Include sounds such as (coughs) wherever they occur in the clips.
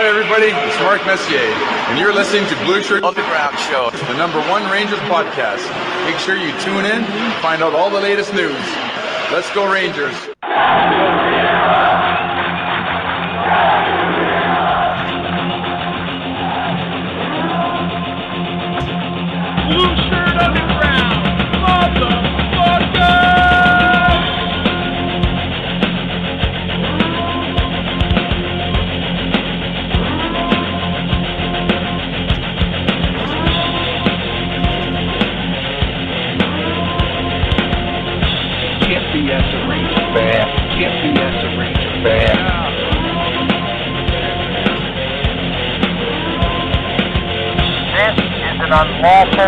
Hi, everybody. It's Mark Messier, and you're listening to Blueshirt Underground Show. the number one Rangers podcast. Make sure you tune in and find out all the latest news. Let's go, Rangers.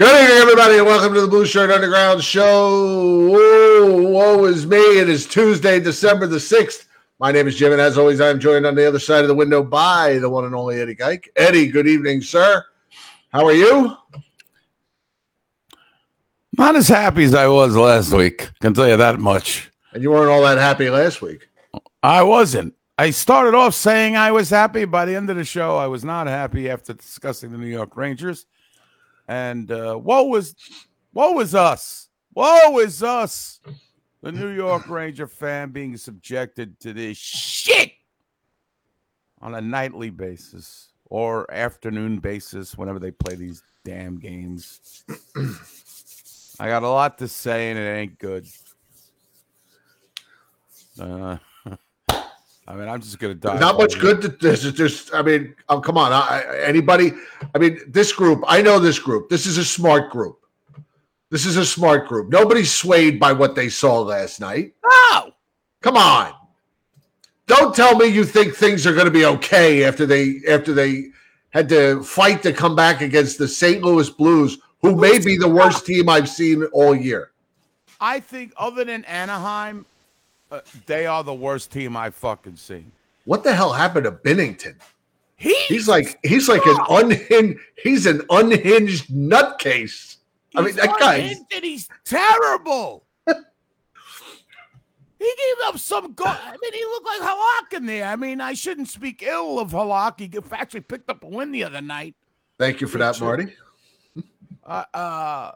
Good evening, everybody, and welcome to the Blueshirt Underground Show. Whoa, woe is me. It is Tuesday, December the 6th. My name is Jim, and as always, I am joined on the other side of the window by the one and only Eddie Geik. Eddie, good evening, sir. How are you? Not as happy as I was last week. Can tell you that much. And you weren't all that happy last week. I wasn't. I started off saying I was happy. By the end of the show, I was not happy after discussing the New York Rangers. And uh, woe was, woe was us. Woe is us, the New York (laughs) Ranger fan being subjected to this shit on a nightly basis or afternoon basis whenever they play these damn games. (clears throat) I got a lot to say, and it ain't good. Uh, I mean, I'm just gonna die. Not much good. To, this is just, I mean, oh, come on. I, I- anybody, I mean, this group, I know this group. This is a smart group. This is a smart group. Nobody's swayed by what they saw last night. No, Come on. Don't tell me you think things are going to be okay after they after they had to fight to come back against the St. Louis Blues, who may be the worst team I've seen all year. I think other than Anaheim, uh, they are the worst team I've fucking seen. What the hell happened to Binnington? He, He's like he's like an unhinged he's an unhinged nutcase. I mean, that guy. he's terrible. he gave up some goal. I mean, he looked like Halak in there. I mean, I shouldn't speak ill of Halak. He actually picked up a win the other night. Thank you for that, Marty. Uh, uh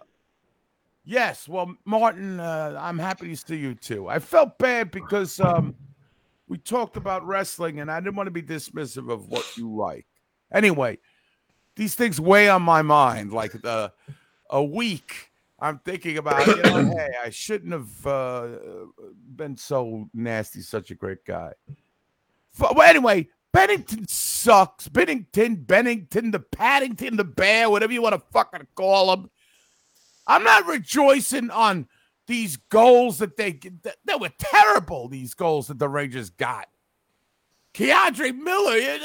yes. Well, Martin, uh, I'm happy to see you too. I felt bad because um, we talked about wrestling, and I didn't want to be dismissive of what you like. Anyway, these things weigh on my mind like the a week. I'm thinking about, you know, (coughs) hey, I shouldn't have uh, been so nasty, such a great guy. F- well, anyway, Binnington sucks. Binnington, Binnington, the Paddington, the Bear, whatever you want to fucking call him. I'm not rejoicing on these goals that they that, that were terrible. These goals that the Rangers got. K'Andre Miller,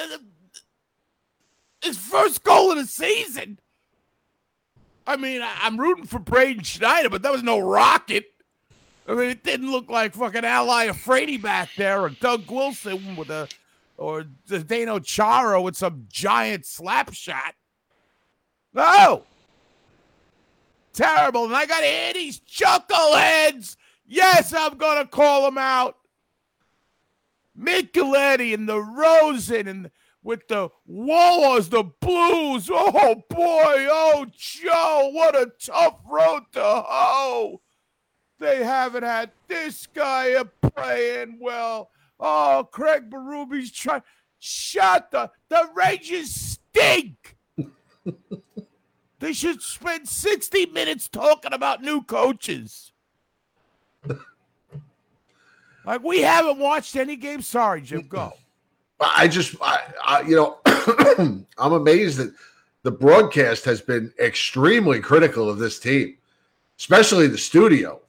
his first goal of the season. I mean, I'm rooting for Braden Schneider, but that was no rocket. I mean, it didn't look like fucking Al Iafrate back there or Doug Wilson with a or Zdeno Chara with some giant slap shot. No. Terrible. And I got to hear these chuckleheads. Yes, I'm going to call them out. Micheletti and the Rosen and with the Wars, the Blues. Oh boy, oh Joe, what a tough road to hoe. They haven't had this guy playing well. Oh, Craig Berube trying. Shut the the Rangers stink. (laughs) the They should spend 60 minutes talking about new coaches. (laughs) like we haven't watched any games. Sorry, Jim. Go. I just, I, I, you know, (clears throat) I'm amazed that the broadcast has been extremely critical of this team, especially the studio.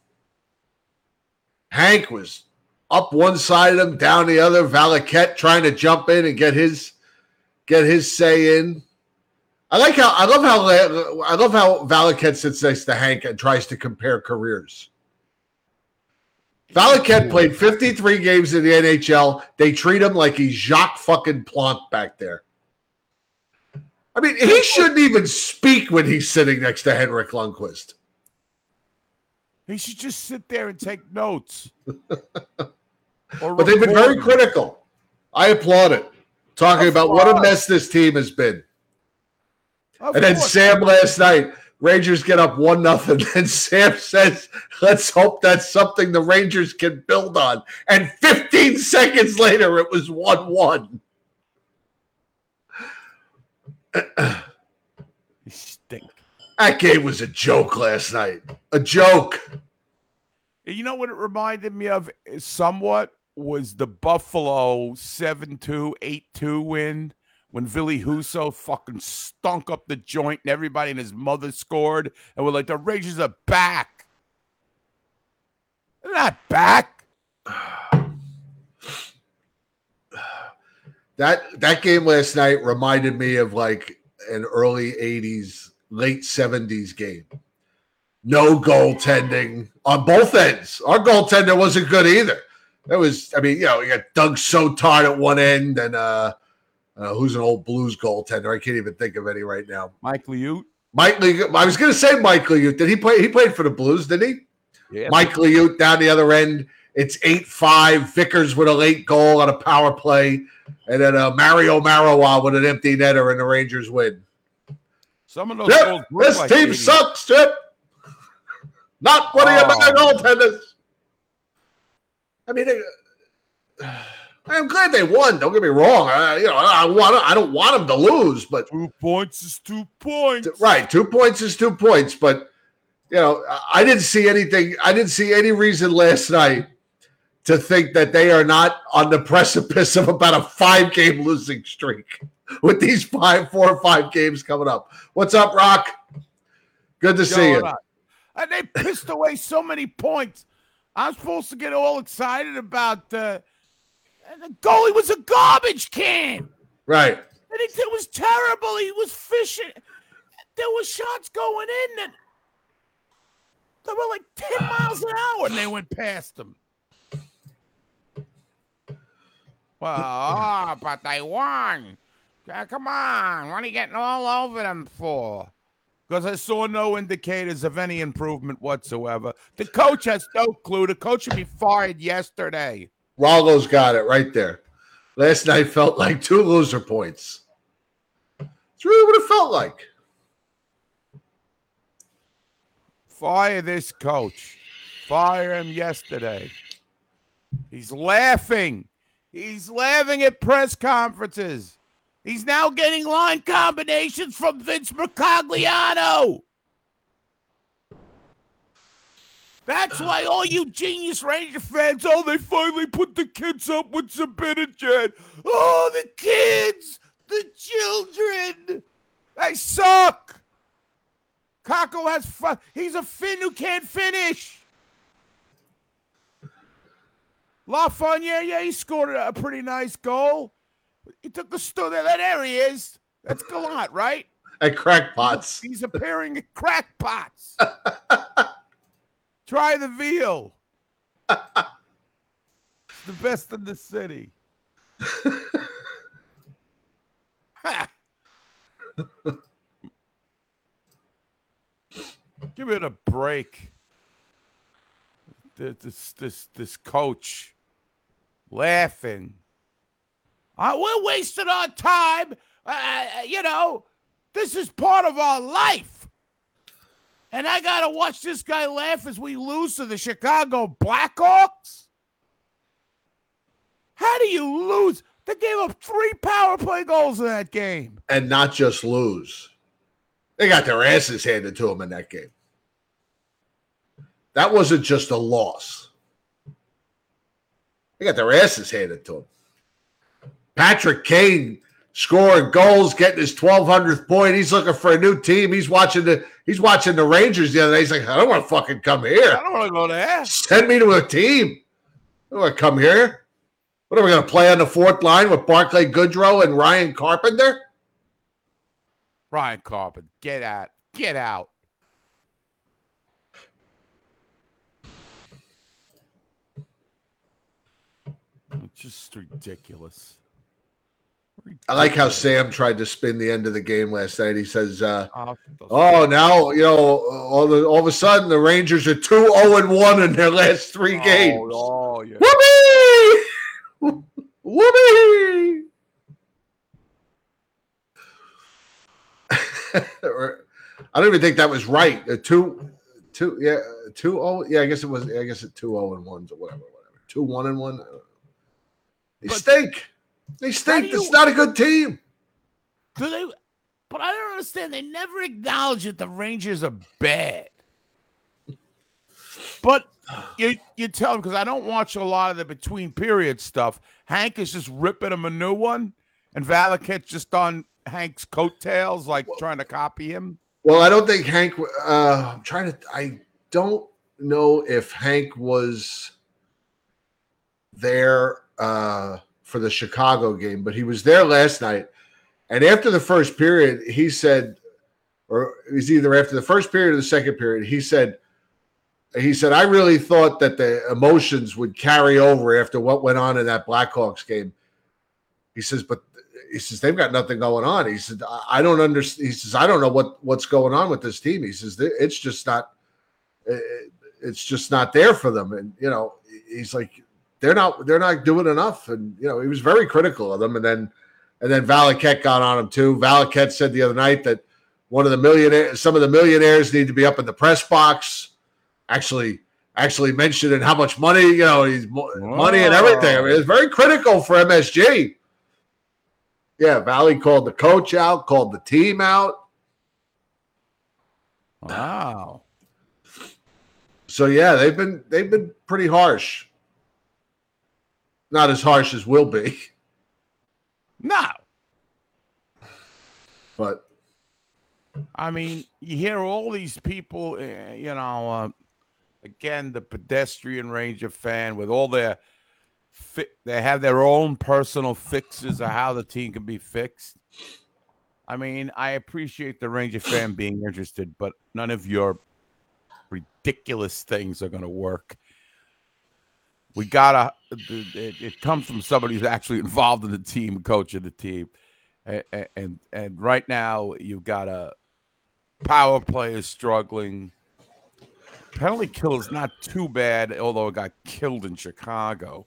Hank was up one side of him, down the other. Valiquette trying to jump in and get his get his say in. I like how I love how I love how Valiquette sits next to Hank and tries to compare careers. Valiquette played 53 games in the NHL. They treat him like he's Jacques fucking Plante back there. I mean, he shouldn't even speak when he's sitting next to Henrik Lundqvist. He should just sit there and take notes. (laughs) But they've been very critical. I applaud it. Talking about what a mess this team has been. Of And then. Sam last night, Rangers get up one nothing. (laughs) And Sam says, "Let's hope that's something the Rangers can build on." And 15 seconds later, it was one one. (clears throat) You stink. That game was a joke last night. A joke. You know what it reminded me of somewhat was the Buffalo 7-2, 8-2 win when Billy Huso fucking stunk up the joint and everybody and his mother scored and we're like the Rangers are back. They're not back. (sighs) That that game last night reminded me of like an early 80s, late 70s game. No goaltending on both ends. Our goaltender wasn't good either. That was, I mean, you know, you got Doug Soetaert at one end and uh, uh who's an old blues goaltender? I can't even think of any right now. Mike Liut. Mike Liut. I was gonna say Mike Liut. Did he play? He played for the Blues, didn't he? Yeah. Mike Liut down the other end. It's 8 5. Vickers with a late goal on a power play. And then uh, Mario Marois with an empty netter, and the Rangers win. Some of those Trip, goals this like team 80. sucks, Trip. Not one of your Oh. better goaltenders. I mean, uh, I'm glad they won. Don't get me wrong. I, you know, I want. I don't want them to lose, but Two points is two points. Right. Two points is two points. But, you know, I- didn't see anything. I didn't see any reason last night to think that they are not on the precipice of about a five game losing streak with these five, four or five games coming up. What's up, Rock? Good to see you. going. And they pissed away so many points. I'm supposed to get all excited about uh, and the goalie was a garbage can. Right. And it, it was terrible. He was fishing. There were shots going in that they were like 10 miles an hour and they went past them. Well, oh, but they won. Uh, come on. What are you getting all over them for? Because I saw no indicators of any improvement whatsoever. The coach has no clue. The coach should be fired yesterday. Rollo's got it right there. Last night felt like two loser points. It's really what it felt like. Fire this coach. Fire him yesterday. He's laughing. He's laughing at press conferences. He's now getting line combinations from Vince Mercogliano. That's why all you genius Ranger fans, oh, they finally put the kids up with Zibanejad. Oh, the kids, the children. They suck. Kakko has fun. He's a Finn who can't finish. Lafreniere, yeah, he scored a, a pretty nice goal. He took the stool there. There he is. That's Gallant, right? At crackpots. He's appearing at crackpots. (laughs) Try the veal. It's the best in the city. (laughs) Give it a break. Th- This this this coach laughing. Uh, we're wasting our time. Uh, you know, this is part of our life. And I got to watch this guy laugh as we lose to the Chicago Blackhawks? How do you lose? They gave up three power play goals in that game. and not just lose. They got their asses handed to them in that game. That wasn't just a loss. They got their asses handed to them. Patrick Kane scoring goals, getting his 1200th point. He's looking for a new team. He's watching the he's watching the Rangers the other day. He's like, I don't want to fucking come here. I don't want to go there. Send me to a team. I don't want to come here. What are we going to play on the fourth line with Barclay Goodrow and Ryan Carpenter? Ryan Carpenter, get out. Get out. It's just ridiculous. I like how Sam tried to spin the end of the game last night. He says, uh, Oh, "Oh, now you know all the all of a sudden the Rangers are two zero and one in their last three games. Oh, yeah. Whoopee! Whoopee! (laughs) I don't even think that was right. Uh, two, two, yeah, two oh, yeah. I guess it was. I guess it two zero and ones or whatever, whatever. Two one and one. I. They But- stink. They stink. It's not a good team. Do they? But I don't understand. They never acknowledge that the Rangers are bad. But you you tell them because I don't watch a lot of the between period stuff. Hank is just ripping him a new one, and Valiquette's just on Hank's coattails, like trying to copy him. Well, I don't think Hank. Uh, I'm trying to. I don't know if Hank was there uh, for the Chicago game, but he was there last night. And after the first period, he said, or it was either after the first period or the second period, he said, he said, I really thought that the emotions would carry over after what went on in that Blackhawks game. He says, but he says they've got nothing going on. He said, I don't understand. He says, I don't know what what's going on with this team. He says it's just not, eh, eh, it's just not there for them. And you know, he's like, they're not they're not doing enough. And you know, he was very critical of them. And then and then Valiquette got on him too. Valiquette said the other night that one of the millionaires, some of the millionaires need to be up in the press box. Actually, actually mentioning how much money, you know, he's mo- money and everything. I mean, it's very critical for MSG. Yeah, Valley called the coach out, called the team out. Wow. So yeah, they've been they've been pretty harsh. Not as harsh as will be, No. but I mean, you hear all these people, uh, you know, uh, again, the pedestrian ranger fan with all their, fi- they have their own personal fixes of how the team can be fixed. I mean, I appreciate the ranger fan being interested, but none of your ridiculous things are going to work. We gotta. It, it comes from somebody who's actually involved in the team, coaching the team, and and, and right now you've got a power play is struggling. Penalty kill is not too bad, although it got killed in Chicago.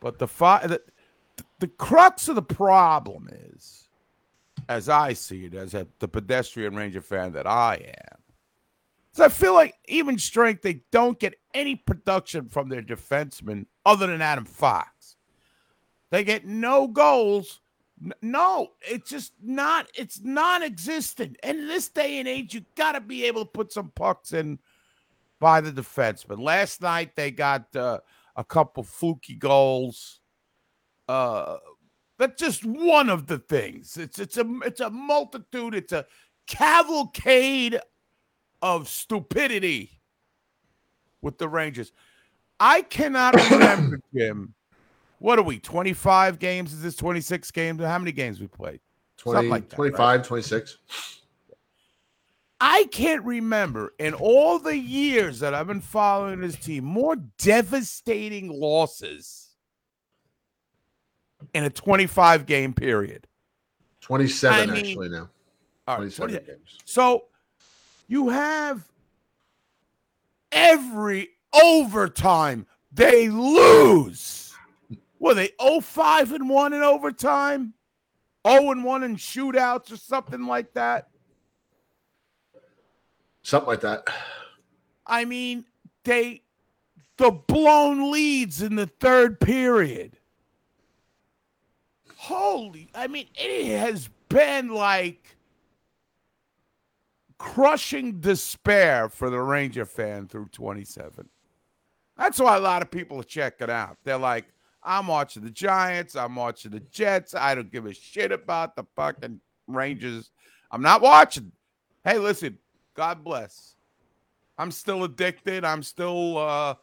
But the fi- the, the crux of the problem is, as I see it, as a, the pedestrian ranger fan that I am, is I feel like even strength they don't get any production from their defensemen other than Adam Fox. They get no goals. No, it's just not. It's non-existent. And in this day and age, you got to be able to put some pucks in by the defenseman. Last night they got uh, a couple fluky goals. Uh, that's just one of the things. It's it's a it's a multitude. It's a cavalcade of stupidity with the Rangers. I cannot remember, (coughs) Jim. What are we? 25 games? Is this 26 games? How many games we played? 20, like that, 25, 26. I can't remember in all the years that I've been following this team more devastating losses in a 25 game period. 27 I mean- actually now. All right, 27 20 games. So you have every overtime they lose. Were they 05 and 1 in overtime? 0 and 1 in shootouts or something like that? Something like that. I mean, they the blown leads in the third period. Holy, I mean, it has been like crushing despair for the Ranger fan through 27. That's why a lot of people are checking out. They're like, I'm watching the Giants. I'm watching the Jets. I don't give a shit about the fucking Rangers. I'm not watching. Hey, listen, God bless. I'm still addicted. I'm still, uh,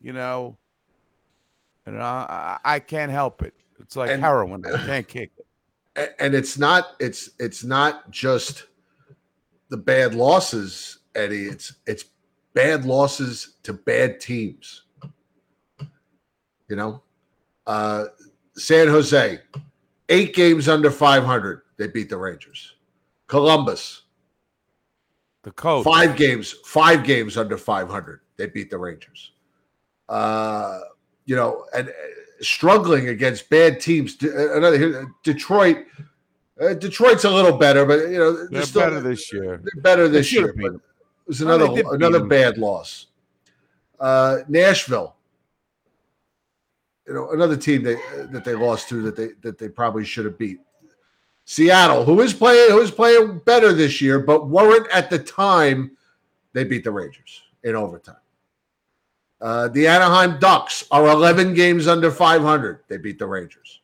you know, and I, I can't help it. It's like And- heroin. I can't kick it. And it's not it's it's not just the bad losses, Eddie. It's it's bad losses to bad teams. You know, uh, San Jose, eight games under 500, they beat the Rangers. Columbus, The coach. five games, five games under 500, they beat the Rangers. Uh, you know, and uh, struggling against bad teams. D- uh, Another here, Detroit. Uh, Detroit's a little better, but you know they're, They're still better this year. they're better this year. But it was another another bad loss. Uh, Nashville, you know, another team they, that they lost to that they that they probably should have beat. Seattle, who is playing who is playing better this year, but weren't at the time they beat the Rangers in overtime. Uh, the Anaheim Ducks are 11 games under 500. They beat the Rangers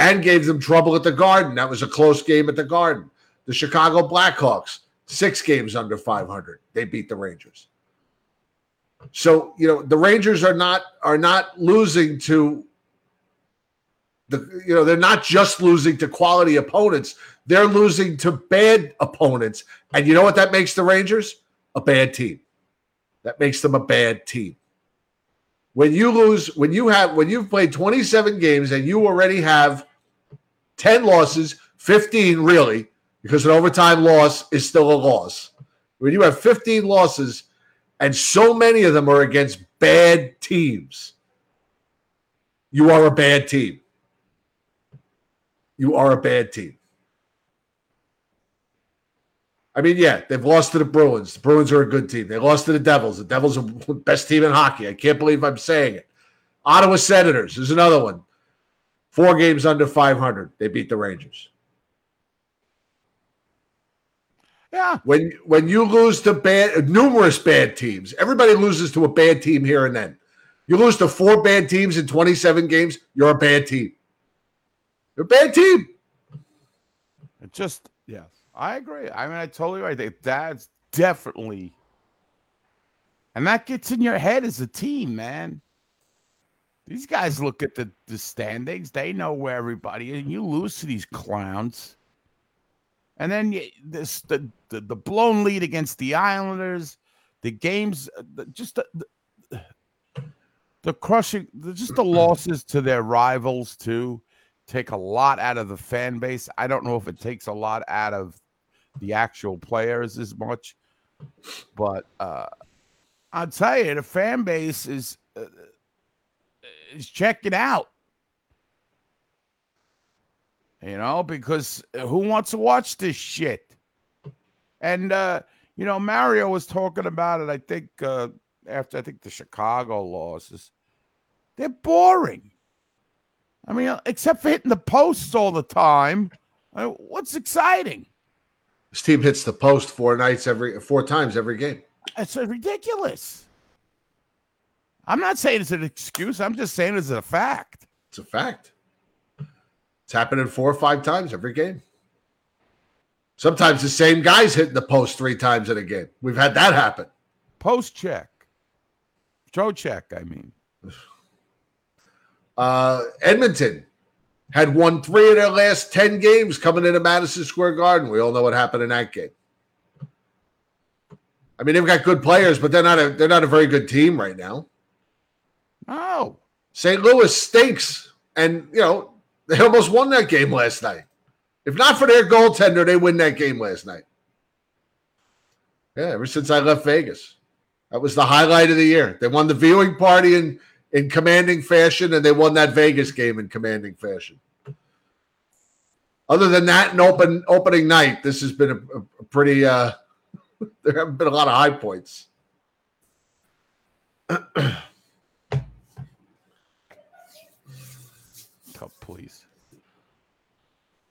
and gave them trouble at the Garden. That was a close game at the Garden. The Chicago Blackhawks, six games under 500. They beat the Rangers. So, you know, the Rangers are not are not losing to the you know, they're not just losing to quality opponents. They're losing to bad opponents. And you know what that makes the Rangers? A bad team. That makes them a bad team. When you lose, when you have when you've played 27 games and you already have 10 losses, 15 really, because an overtime loss is still a loss. When you have 15 losses and so many of them are against bad teams, you are a bad team. You are a bad team. I mean, yeah, they've lost to the Bruins. The Bruins are a good team. They lost to the Devils. The Devils are the (laughs) best team in hockey. I can't believe I'm saying it. Ottawa Senators is another one. Four games under 500. They beat the Rangers. Yeah. When when you lose to bad numerous bad teams, everybody loses to a bad team here and then. You lose to four bad teams in 27 games, you're a bad team. You're a bad team. It just yes, I agree. I mean, I totally right. That- That's definitely, and that gets in your head as a team, man. These guys look at the the standings; they know where everybody is. And you lose to these clowns, and then you, this the, the the blown lead against the Islanders, the games, uh, the, just the, the the crushing, just the losses to their rivals too take a lot out of the fan base. I don't know if it takes a lot out of the actual players as much, but uh, I'll tell you, the fan base is uh, is checking out. You know, because who wants to watch this shit? And uh, you know, Mario was talking about it. I think uh, after I think the Chicago losses, they're boring. I mean, except for hitting the posts all the time, uh, what's exciting? This team hits the post four nights every four times every game. It's ridiculous. I'm not saying it's an excuse. I'm just saying it's a fact. It's a fact. It's happening four or five times every game. Sometimes the same guys hitting the post three times in a game. We've had that happen. Post check, Joe check. I mean, (sighs) Uh, Edmonton had won three of their last 10 games coming into Madison Square Garden. We all know what happened in that game. I mean, they've got good players, but they're not a they're not a very good team right now. No, St. Louis stinks, and you know they almost won that game last night. If not for their goaltender, they win that game last night. Yeah, ever since I left Vegas, that was the highlight of the year. They won the viewing party in in commanding fashion, and they won that Vegas game in commanding fashion. Other than that, and open opening night, this has been a, a pretty. uh (laughs) There haven't been a lot of high points. (clears throat) oh, please.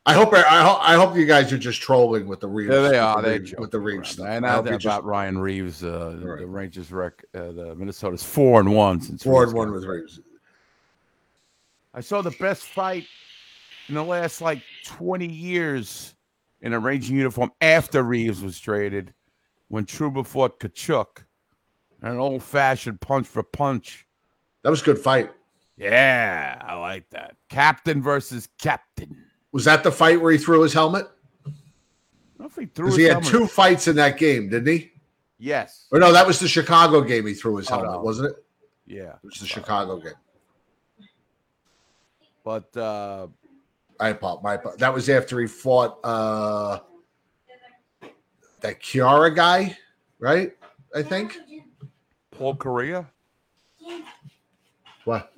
I hope I hope I hope you guys are just trolling with the Reaves. There they are. the They Reaves- with the Reaves stuff. And I I hope about just Ryan Reaves. Uh, Right. The Rangers rec. Uh, the Minnesota's four and one since four and one with. Reaves. I saw the best fight in the last like 20 years in a Ranger uniform after Reaves was traded when Trouba fought Tkachuk. An old fashioned punch for punch. That was a good fight. Yeah, I like that. Captain versus captain. Was that the fight where he threw his helmet? I don't know he threw he had helmet. two fights in that game, didn't he? Yes. Or no, that was the Chicago game. He threw his Oh, helmet, no. wasn't it? Yeah. It was the Chicago game. But uh I apo- my apo- that was after he fought uh that Kiara guy, right? I think. Paul Correa. What?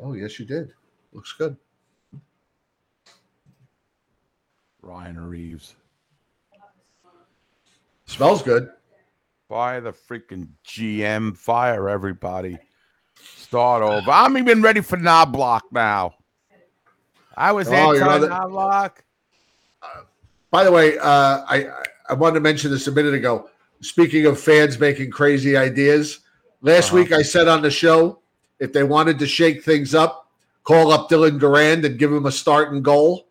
Oh yes, you did. Looks good. Ryan Reaves. Smells good. Fire the freaking GM. Fire everybody. Start over. I'm even ready for knob Knoblock now. I was Oh, anti on the- Knoblock. By the way, uh, I I- wanted to mention this a minute ago. Speaking of fans making crazy ideas, last Uh-huh. week I said on the show if they wanted to shake things up, call up Dylan Garand and give him a start and goal.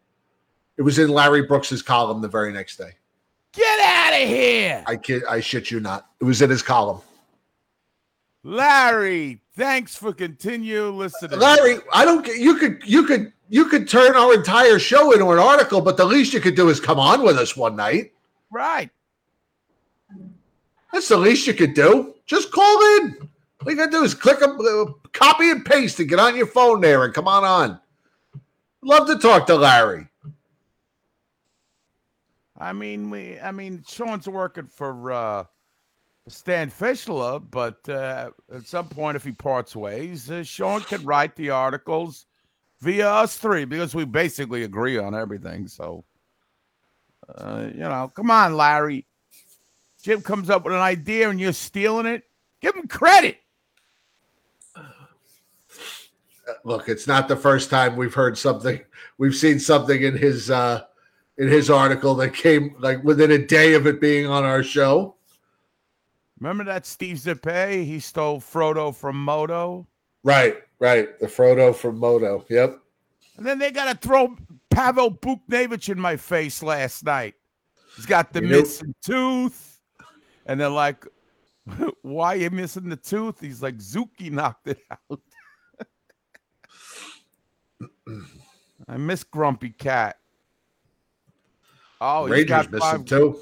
It was in Larry Brooks's column the very next day. Get out of here. I kid, I shit you not. It was in his column. Larry, thanks for continue listening. Larry, I don't. get- You could, you could, you could turn our entire show into an article, but the least you could do is come on with us one night. Right. That's the least you could do. Just call in. All you gotta do is click a uh, copy and paste and get on your phone there and come on on. Love to talk to Larry. I mean, we. I mean, Sean's working for uh, Stan Fischler, but uh, at some point, if he parts ways, uh, Sean can write the articles via us three because we basically agree on everything. So, uh, you know, come on, Larry. Jim comes up with an idea and you're stealing it. Give him credit. Look, it's not the first time we've heard something. We've seen something in his uh in his article that came like within a day of it being on our show. Remember that Steve Zippe? He stole Frodo from Moto. Right, right. The Frodo from Moto. Yep. And then they got to throw Pavel Buchnevich in my face last night. He's got the You know- missing tooth. And they're like, (laughs) why you missing the tooth? He's like, Zuki knocked it out. (laughs) I miss Grumpy Cat. Oh, he's Rangers got missing five. too.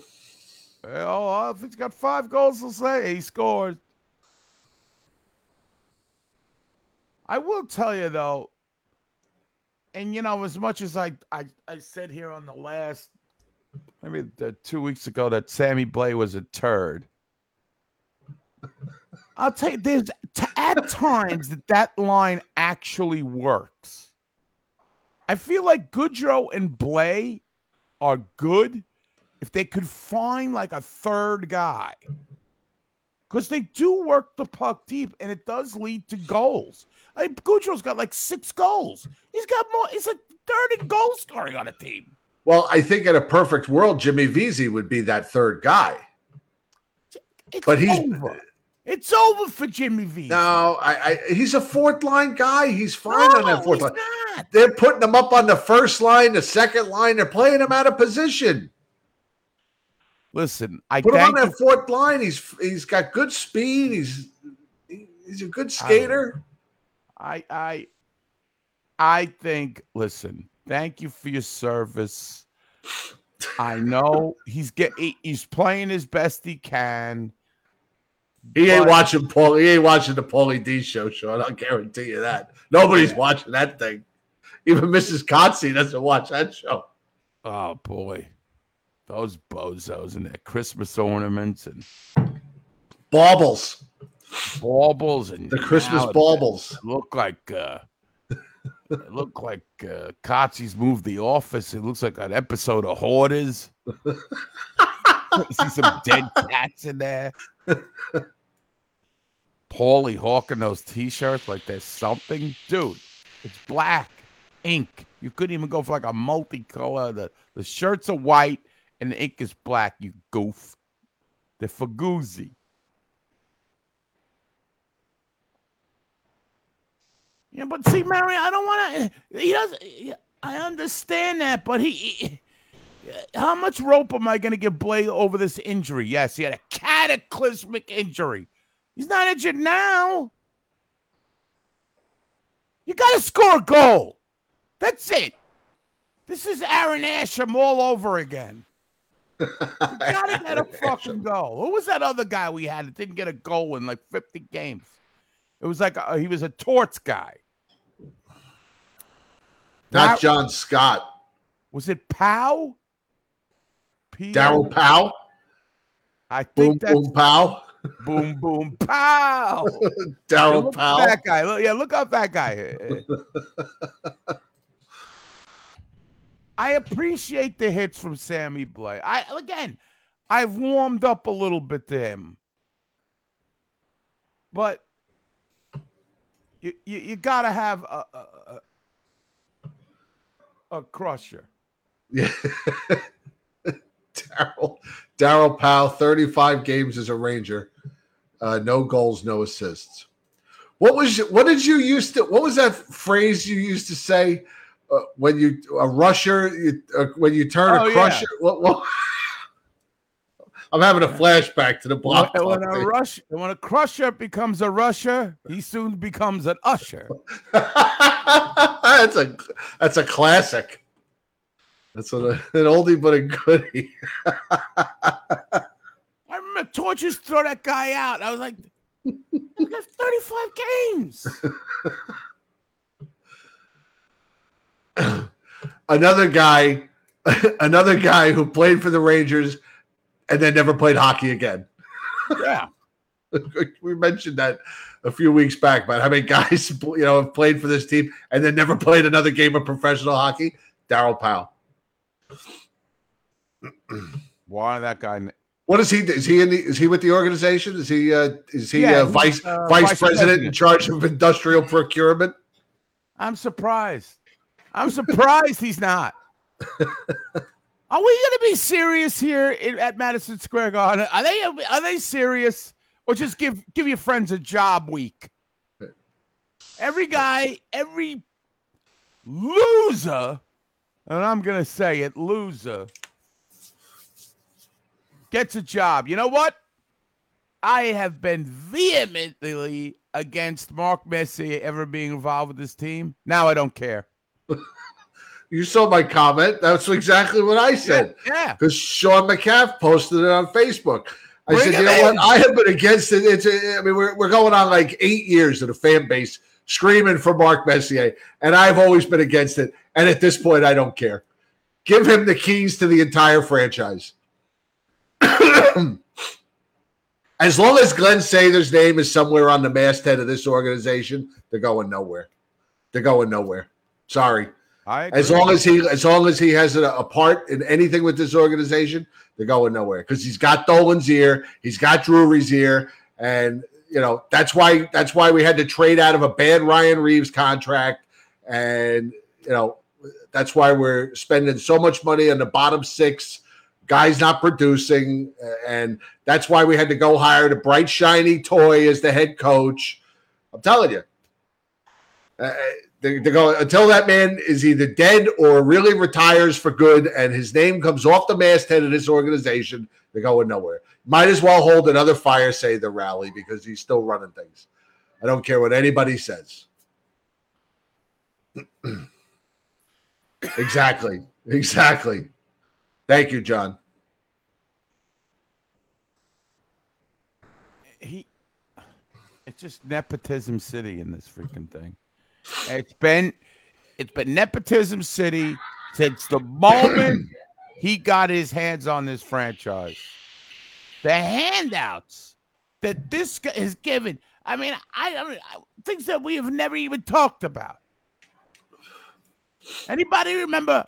Oh, he's got five goals to say, he scored. I will tell you though, and you know, as much as I I, I said here on the last maybe the two weeks ago that Sammy Blais was a turd. I'll tell you, there's t- at times that that line actually works. I feel like Goodrow and Blais are good if they could find like a third guy. Because they do work the puck deep and it does lead to goals. I mean, Goodrow's got like six goals. He's got more, he's like third in goal scoring on a team. Well, I think in a perfect world, Jimmy Vesey would be that third guy. It's But he's- over. It's over for Jimmy V. No, I, I he's a fourth line guy. He's fine on that fourth line. not. They're putting him up on the first line, the second line. They're playing him out of position. Listen, I Put him on that fourth line. He's he's got good speed. He's he's a good skater. I I I think listen, thank you for your service. I know he's get he- he's playing his best he can. He ain't But- watching Paul. He ain't watching the Paulie D show, Sean. I'll guarantee you that. Nobody's watching that thing. Even Mrs. Kotze doesn't watch that show. Oh boy. Those bozos and their Christmas ornaments and Baubles, baubles and the Christmas baubles. Look like uh it look like uh Kotze's moved the office. It looks like an episode of Hoarders. (laughs) See some dead cats in there. Paulie hawking those t-shirts like there's something. Dude, it's black. ink. You couldn't even go for like a multicolor. The the shirts are white and the ink is black. You goof. The Faguzzi. Yeah, but see, Mary, I don't want to. He doesn't. I understand that, but he. he- how much rope am I going to give Blake over this injury? Yes, he had a cataclysmic injury. He's not injured now. You got to score a goal. That's it. This is Aaron Asham all over again. You (laughs) gotta get a fucking goal. Who was that other guy we had that didn't get a goal in like 50 games? It was like uh he was a torts guy. Not John Scott. Was it Pow? P- Daryl Powell. I Boom think that's boom pow. (laughs) boom boom pow. (laughs) Daryl Look Powell. That guy. Look, yeah, look up that guy. (laughs) I appreciate the hits from Sammy Blais. I again, I've warmed up a little bit to him, but you you, you got to have a, a a, a crusher. Yeah. Daryl Daryl Powell, 35 games as a Ranger. Uh, no goals, no assists. What was what did you used to what was that phrase you used to say uh, when you a rusher you, uh, when you turn Oh, a yeah. crusher what, what (laughs) I'm having a flashback to the block. when a rush, when a crusher becomes a rusher, he soon becomes an usher. (laughs) that's a that's a classic. That's what a, an oldie but a goodie. I remember Torches throw that guy out. I was like, "He got 35 games. another guy, another guy who played for the Rangers and then never played hockey again. Yeah. (laughs) we mentioned that a few weeks back about how many guys you know have played for this team and then never played another game of professional hockey. Daryl Powell. (clears throat) Why that guy? What is he? Is he in the? Is he with the organization? Is he? Uh, is he Yeah, uh, vice uh, vice vice president in charge of industrial procurement? I'm surprised. I'm surprised he's not. (laughs) Are we going to be serious here in, at Madison Square Garden? Are they are they serious, or just give give your friends a job week? Every guy, every loser, and I'm going to say it, loser, gets a job. You know what? I have been vehemently against Mark Messier ever being involved with this team. Now I don't care. (laughs) You saw my comment. That's exactly what I said. Yeah. because Sean McCaff posted it on Facebook. I Bring said, you know in." what? I have been against it. It's a, I mean, we're, we're going on like eight years of the fan base screaming for Mark Messier, and I've always been against it. And at this point, I don't care. Give him the keys to the entire franchise. (clears throat) as long as Glen Sather's name is somewhere on the masthead of this organization, they're going nowhere. They're going nowhere. Sorry. As long as he, as long as he has a, a part in anything with this organization, they're going nowhere because he's got Dolan's ear, he's got Drury's ear, and you know that's why that's why we had to trade out of a bad Ryan Reaves contract, and you know that's why we're spending so much money on the bottom six guys not producing, and that's why we had to go hire the bright shiny toy as the head coach. I'm telling you. Uh, they, they go until that man is either dead or really retires for good, and his name comes off the masthead of this organization. They're going nowhere. Might as well hold another fire say the rally because he's still running things. I don't care what anybody says. (clears throat) exactly. Exactly. Thank you, John. he it's just nepotism city in this freaking thing. It's been it's been nepotism city since the moment (clears throat) he got his hands on this franchise. The handouts that this guy has given. I mean, I, I mean, things that we have never even talked about. Anybody remember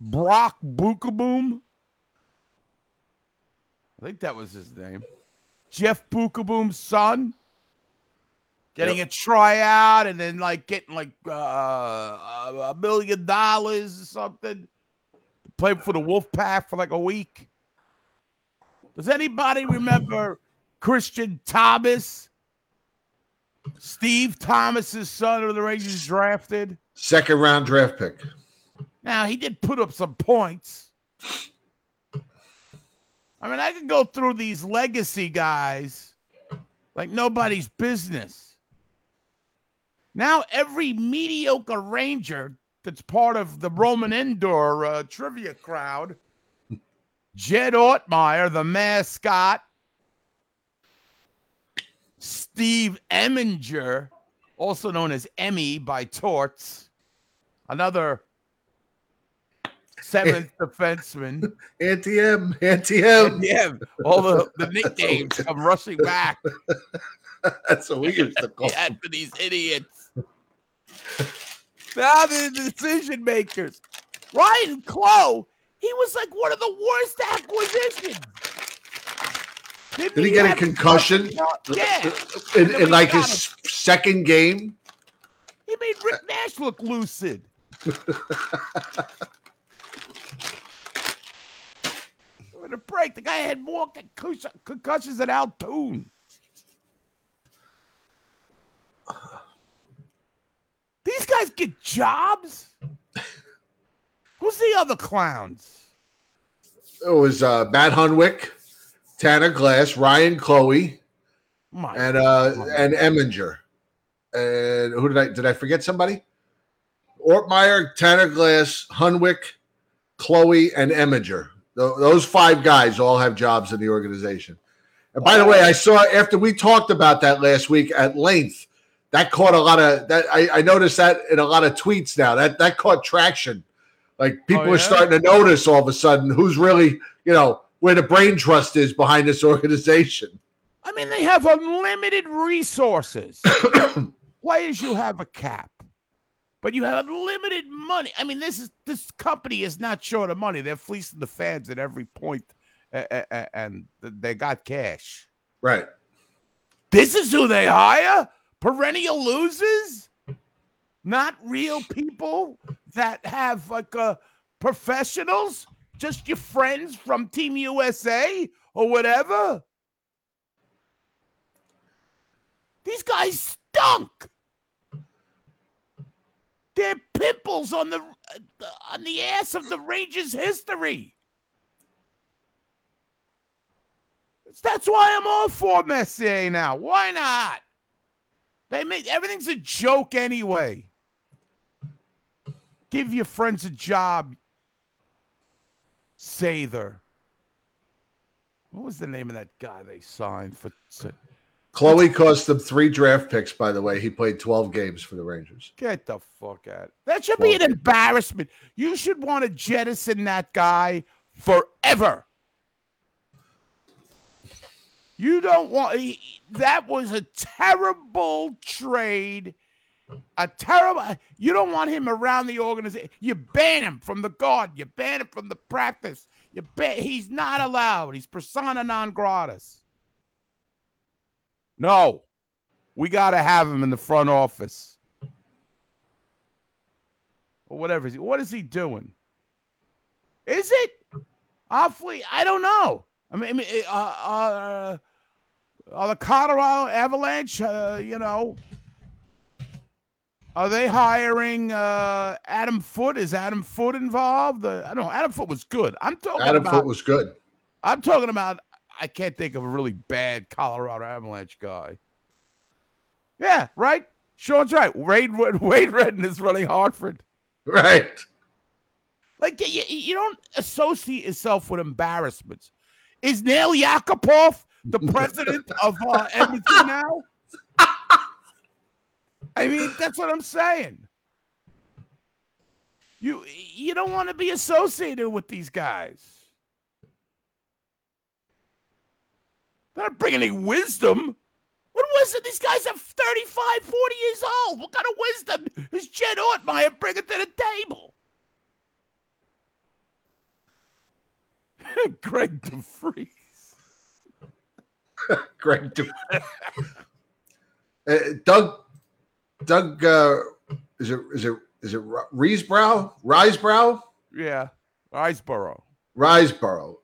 Brock Beukeboom? I think that was his name. Jeff Beukeboom's son. getting Yep. a tryout and then like getting like uh, a million dollars or something. Play for the Wolfpack for like a week. Does anybody remember Christian Thomas? Steve Thomas's son of the Rangers drafted. Second round draft pick. Now he did put up some points. I mean, I can go through these legacy guys like nobody's business. Now every mediocre Ranger that's part of the Roman Indoor uh, trivia crowd, Jed Ortmeyer, the mascot, Steve Eminger, also known as Emmy by Torts, another seventh (laughs) defenseman. Anti M, Anti M. Yeah, all the, the nicknames come rushing back (laughs) That's what we used to call. (laughs) yeah, for these idiots. Now the decision makers. Ryan Clowe, he was like one of the worst acquisitions. Did he get a concussion? Yeah. In, in like his second game? He made Rick Nash look lucid. (laughs) With a break, the guy had more concussions than Al Toon. These guys get jobs. Who's the other clowns? It was uh, Matt Hunwick, Tanner Glass, Ryan Clowe, My and uh, and Eminger. And who did I did I forget somebody? Ortmeyer, Tanner Glass, Hunwick, Clowe, and Eminger. Those five guys all have jobs in the organization. And by the way, I saw after we talked about that last week at length, that caught a lot of that. I, I noticed that in a lot of tweets now. That that caught traction. Like people Oh, are starting to notice all of a sudden who's really, you know, where the brain trust is behind this organization. I mean, they have unlimited resources. (coughs) Why Players, you have a cap, but you have unlimited money. I mean, this is this company is not short of money. They're fleecing the fans at every point, and they got cash. Right. This is who they hire? Perennial losers? Not real people that have like uh, professionals? Just your friends from Team USA or whatever? These guys stunk. They're pimples on the uh, on the ass of the Rangers' history. That's why I'm all for Messier now. Why not? They make everything's a joke anyway. Give your friends a job. Sather. What was the name of that guy they signed for? Clowe cost them three draft picks, by the way. He played 12 games for the Rangers. Get the fuck out. That should be an embarrassment. You should want to jettison that guy forever. You don't want he- that was a terrible trade. A terrible you don't want him around the organization. You ban him from the guard. You ban him from the practice. You ban he's not allowed. He's persona non gratis. No. We got to have him in the front office. Or whatever. is he- What is he doing? Is it awfully? I don't know. I mean, uh, uh, are the Colorado Avalanche, uh, you know, are they hiring uh, Adam Foote? Is Adam Foote involved? Uh, I don't know. Adam Foote was good. I'm talking Adam about. Foote was good. I'm talking about. I can't think of a really bad Colorado Avalanche guy. Yeah, right. Sean's right. Wade (laughs) Wade Redden is running Hartford. Right. Like you, you don't associate yourself with embarrassments. Is Neil Yakupov the (laughs) president of uh, Edmonton now? I mean, that's what I'm saying. You you don't want to be associated with these guys. They're not bringing any wisdom. What wisdom? These guys are 35, 40 years old. What kind of wisdom is Jed Ortmeyer bringing to the table? (laughs) Greg de Vries. (laughs) Greg. Du- (laughs) Uh, Doug, Doug, uh, is it is it is it Riesbrow? Risebrow? Yeah. Risebrough.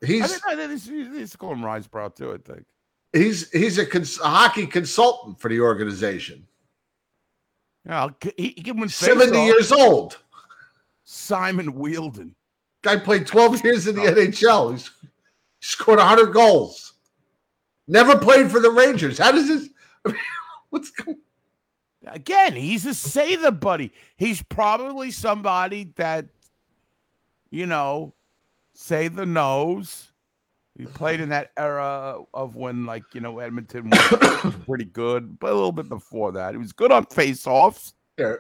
I He's think I think they should- they should call him Riceboro too. I think. he's he's a, cons- a hockey consultant for the organization. Yeah, he, he give him Seventy years old. Simon Wielden. Guy played twelve (laughs) years in the NHL. He's he scored hundred goals. Never played for the Rangers. How does this? (laughs) what's going? Again, he's a Sather buddy. He's probably somebody that, you know, Sather knows. He played in that era of when, like, you know, Edmonton was (coughs) pretty good, but a little bit before that. He was good on face-offs. Yeah.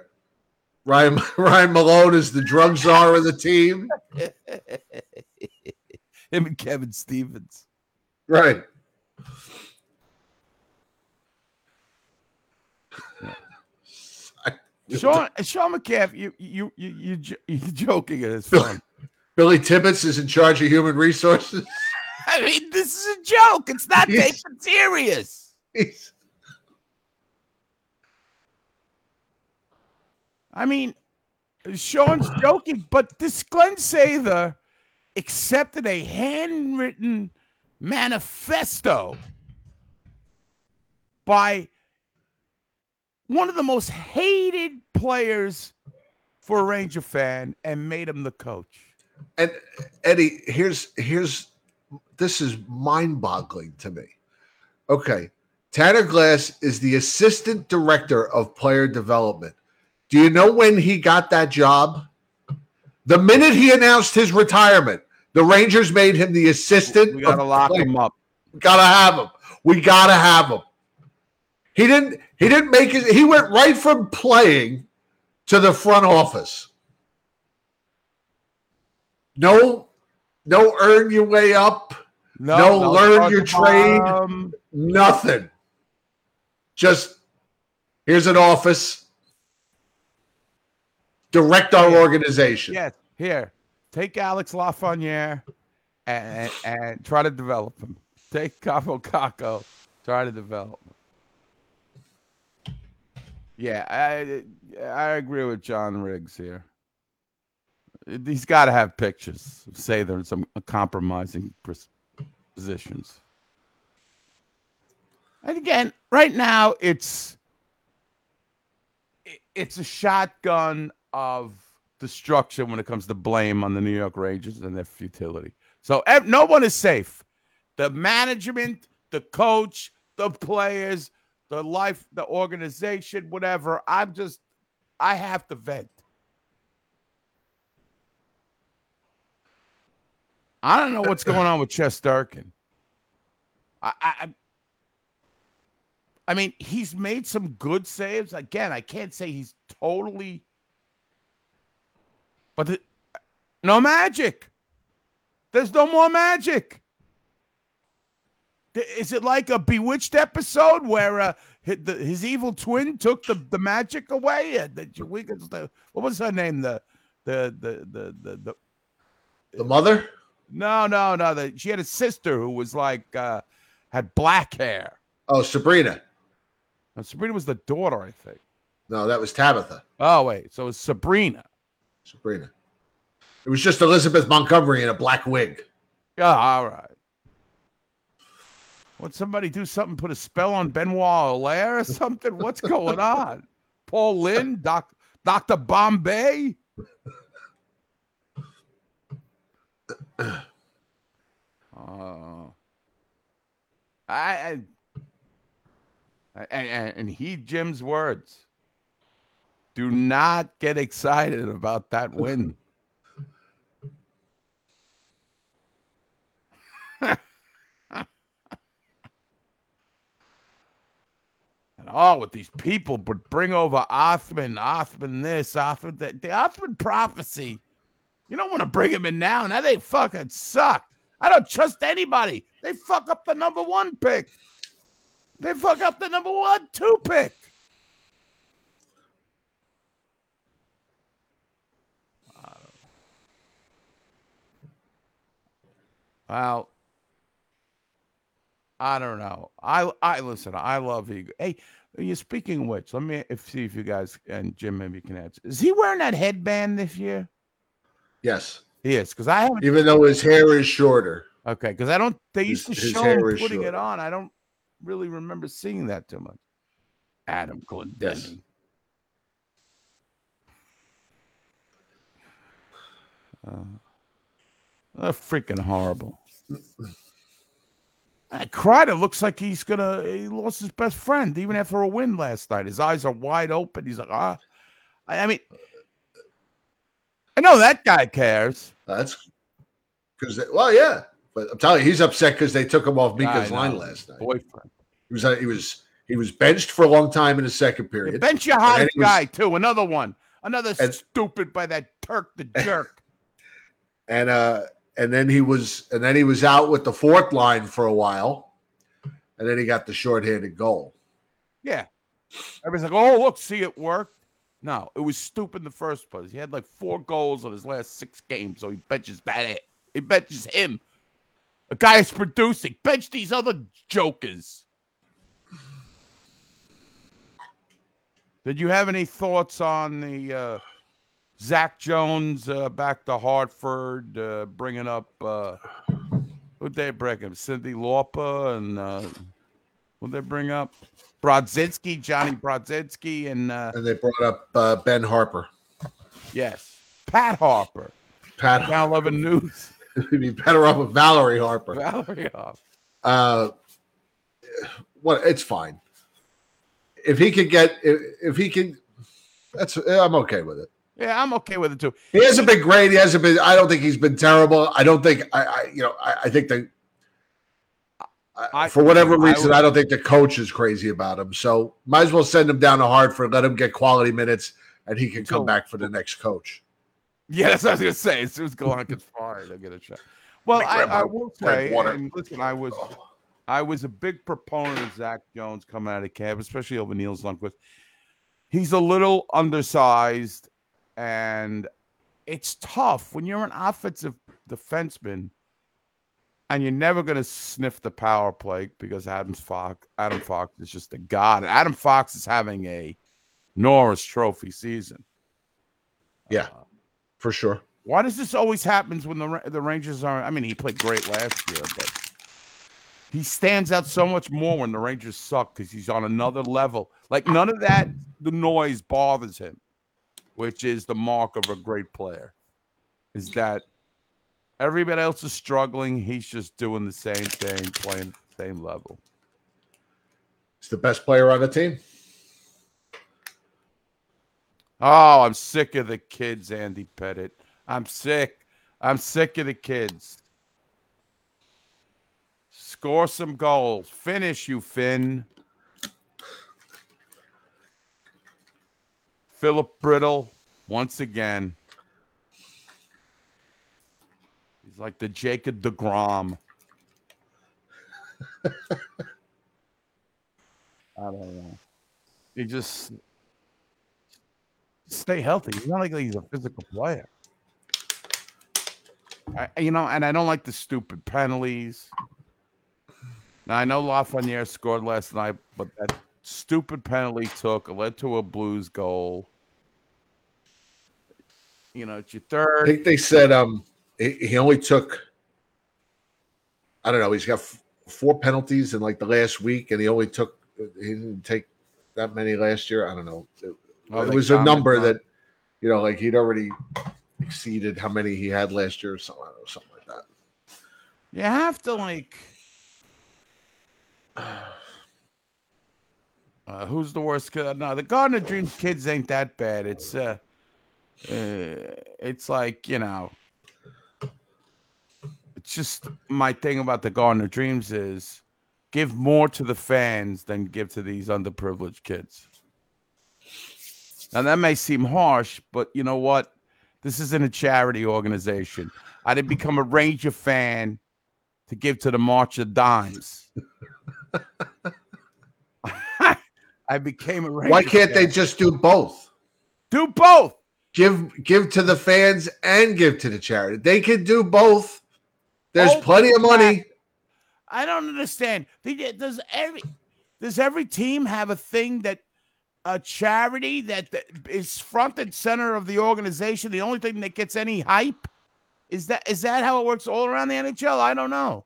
Ryan (laughs) Ryan Malone is the drug czar of the team. (laughs) Him and Kevin Stevens. Right. Sean Sean McCaff, you you you you (laughs) you're joking at fun. Billy Tibbetts is in charge of human resources. (laughs) I mean, this is a joke. It's not He's- taken serious. He's- I mean, Sean's joking, but this Glen Sather accepted a handwritten manifesto by one of the most hated players for a Ranger fan and made him the coach. and Eddie, here's here's this is mind-boggling to me. Okay. Tanner Glass is the assistant director of player development. Do you know when he got that job? The minute he announced his retirement, the Rangers made him the assistant. We got to lock player- him up. Gotta have him. We gotta have him. He didn't. He didn't make it. He went right from playing to the front office. No, no, earn your way up. No, learn your trade. Nothing. Just here's an office. Direct our organization. yes, here, take Alex Lafreniere and, and, and try to develop him. Take Kaapo Kakko, try to develop him. Yeah, I I agree with John Riggs here. He's got to have pictures. Say there's some compromising positions. And again, right now it's it's a shotgun of destruction when it comes to blame on the New York Rangers and their futility. So no one is safe. The management, the coach, the players, the life, the organization, whatever. I'm just, I have to vent. I don't know what's going on with Shesterkin. I, I, I- I mean, he's made some good saves. Again, I can't say he's totally, but the, no magic. There's no more magic. Is it like a Bewitched episode where uh, his, the, his evil twin took the, the magic away? Uh, the, the, what was her name? The the the the the, the The mother. no no no. The, she had a sister who was like uh, had black hair. Oh, Sabrina. Now, Sabrina was the daughter, I think. No, that was Tabitha. Oh wait, so it's Sabrina. Sabrina. It was just Elizabeth Montgomery in a black wig. Yeah, all right. Would somebody do something? Put a spell on Benoit Allaire or something? What's going on? Paul Lynde, Doc, Doctor Bombay. Uh, I, I, I and heed Jim's words. Do not get excited about that win. Oh, with these people would bring over Othmann, Othmann this, Othmann that. The Othmann prophecy. You don't want to bring him in now. Now they fucking suck. I don't trust anybody. They fuck up the number one pick. They fuck up the number one, two pick. Well, I don't know. I I listen. I love Eagle. Hey, you speaking of which, let me if, see if you guys and Jim maybe can answer. Is he wearing that headband this year? Yes. He is, because I haven't. Even though his hair is shorter. Okay, because I don't. They His- used to show him putting it on. I don't really remember seeing that too much. Adam Glendenning. Yes. Uh, freaking horrible. (laughs) Uh, Kreider looks like he's gonna. He lost his best friend even after a win last night. His eyes are wide open. He's like, ah. I, I mean, I know that guy cares. That's because, well, yeah. But I'm telling you, he's upset because they took him off Mika's line last night. Boyfriend. He was, uh, he was, he was benched for a long time in the second period. Bench your hottest he was- guy too. Another one. Another And- stupid by that Turk the (laughs) jerk. and uh and then he was and then he was out with the fourth line for a while and then he got the shorthanded goal Yeah. Everybody's like, oh, look, see it worked. No, it was stupid in the first place. He had like four goals in his last six games, so he benches that. He benches him. A guy is producing. Bench these other jokers. Did you have any thoughts on the uh, Zach Jones uh, back to Hartford, uh, bringing up uh, who'd they bring him? Cindy Lauper and uh, who'd they bring up? Brodzinski, Johnny Brodzinski, and uh, and they brought up uh, ben Harpur yes, Pat Harper. pat Now 11 News. (laughs) he'd be better off with valerie harper Valerie Harper. uh what it's fine if he could get if, if he can that's i'm okay with it Yeah, I'm okay with it too. he hasn't been great he hasn't been i don't think he's been terrible i don't think i, I you know I, I think that I- for whatever I reason, would- I don't think the coach is crazy about him. So might as well send him down to Hartford, let him get quality minutes, and he can come So- back for the next coach. Yeah, that's what I was gonna say. As soon as Gallant gets fired, they'll get a shot. Well, I, I will say, and listen, I was I was a big proponent of Zach Jones coming out of camp, especially over Nils Lundkvist. He's a little undersized, and it's tough when you're an offensive defenseman, and you're never going to sniff the power play because Adam's Fox, Adam Fox is just a god. Adam Fox is having a Norris Trophy season. Yeah, uh, for sure. Why does this always happens when the the Rangers are? I mean, he played great last year, but he stands out so much more when the Rangers suck because he's on another level. Like none of that, the noise bothers him, which is the mark of a great player. Is that everybody else is struggling? He's just doing the same thing, playing the same level. He's the best player on the team. Oh, I'm sick of the kids, Andy Pettit. I'm sick. I'm sick of the kids. Score some goals. Finish, you Finn. Philip Brittle, once again. He's like the Jacob DeGrom. (laughs) I don't know. He just stay healthy. He's not like he's a physical player. I, you know, and I don't like the stupid penalties. Now I know Lafreniere scored last night, but that stupid penalty took led to a Blues goal. You know, it's your third. I think they said um he, only took I don't know, he's got f- four penalties in like the last week and he only took he didn't take that many last year. I don't know. It, Oh, it was a number that you know, like he'd already exceeded how many he had last year or something, I something like that. You have to like. Uh, who's the worst kid? No, the Garden of Dreams kids ain't that bad. It's uh, uh, it's like you know, it's just my thing about the Garden of Dreams is give more to the fans than give to these underprivileged kids. Now that may seem harsh, but you know what? This isn't a charity organization. I didn't become a Ranger fan to give to the March of Dimes. (laughs) I became a Ranger Why can't they just do both? do both? Give give to the fans and give to the charity. They can do both. There's Oh, plenty of money. I don't understand. Does every Does every team have a thing that a charity that, that is front and center of the organization? The only thing that gets any hype is that is that how it works all around the NHL? I don't know.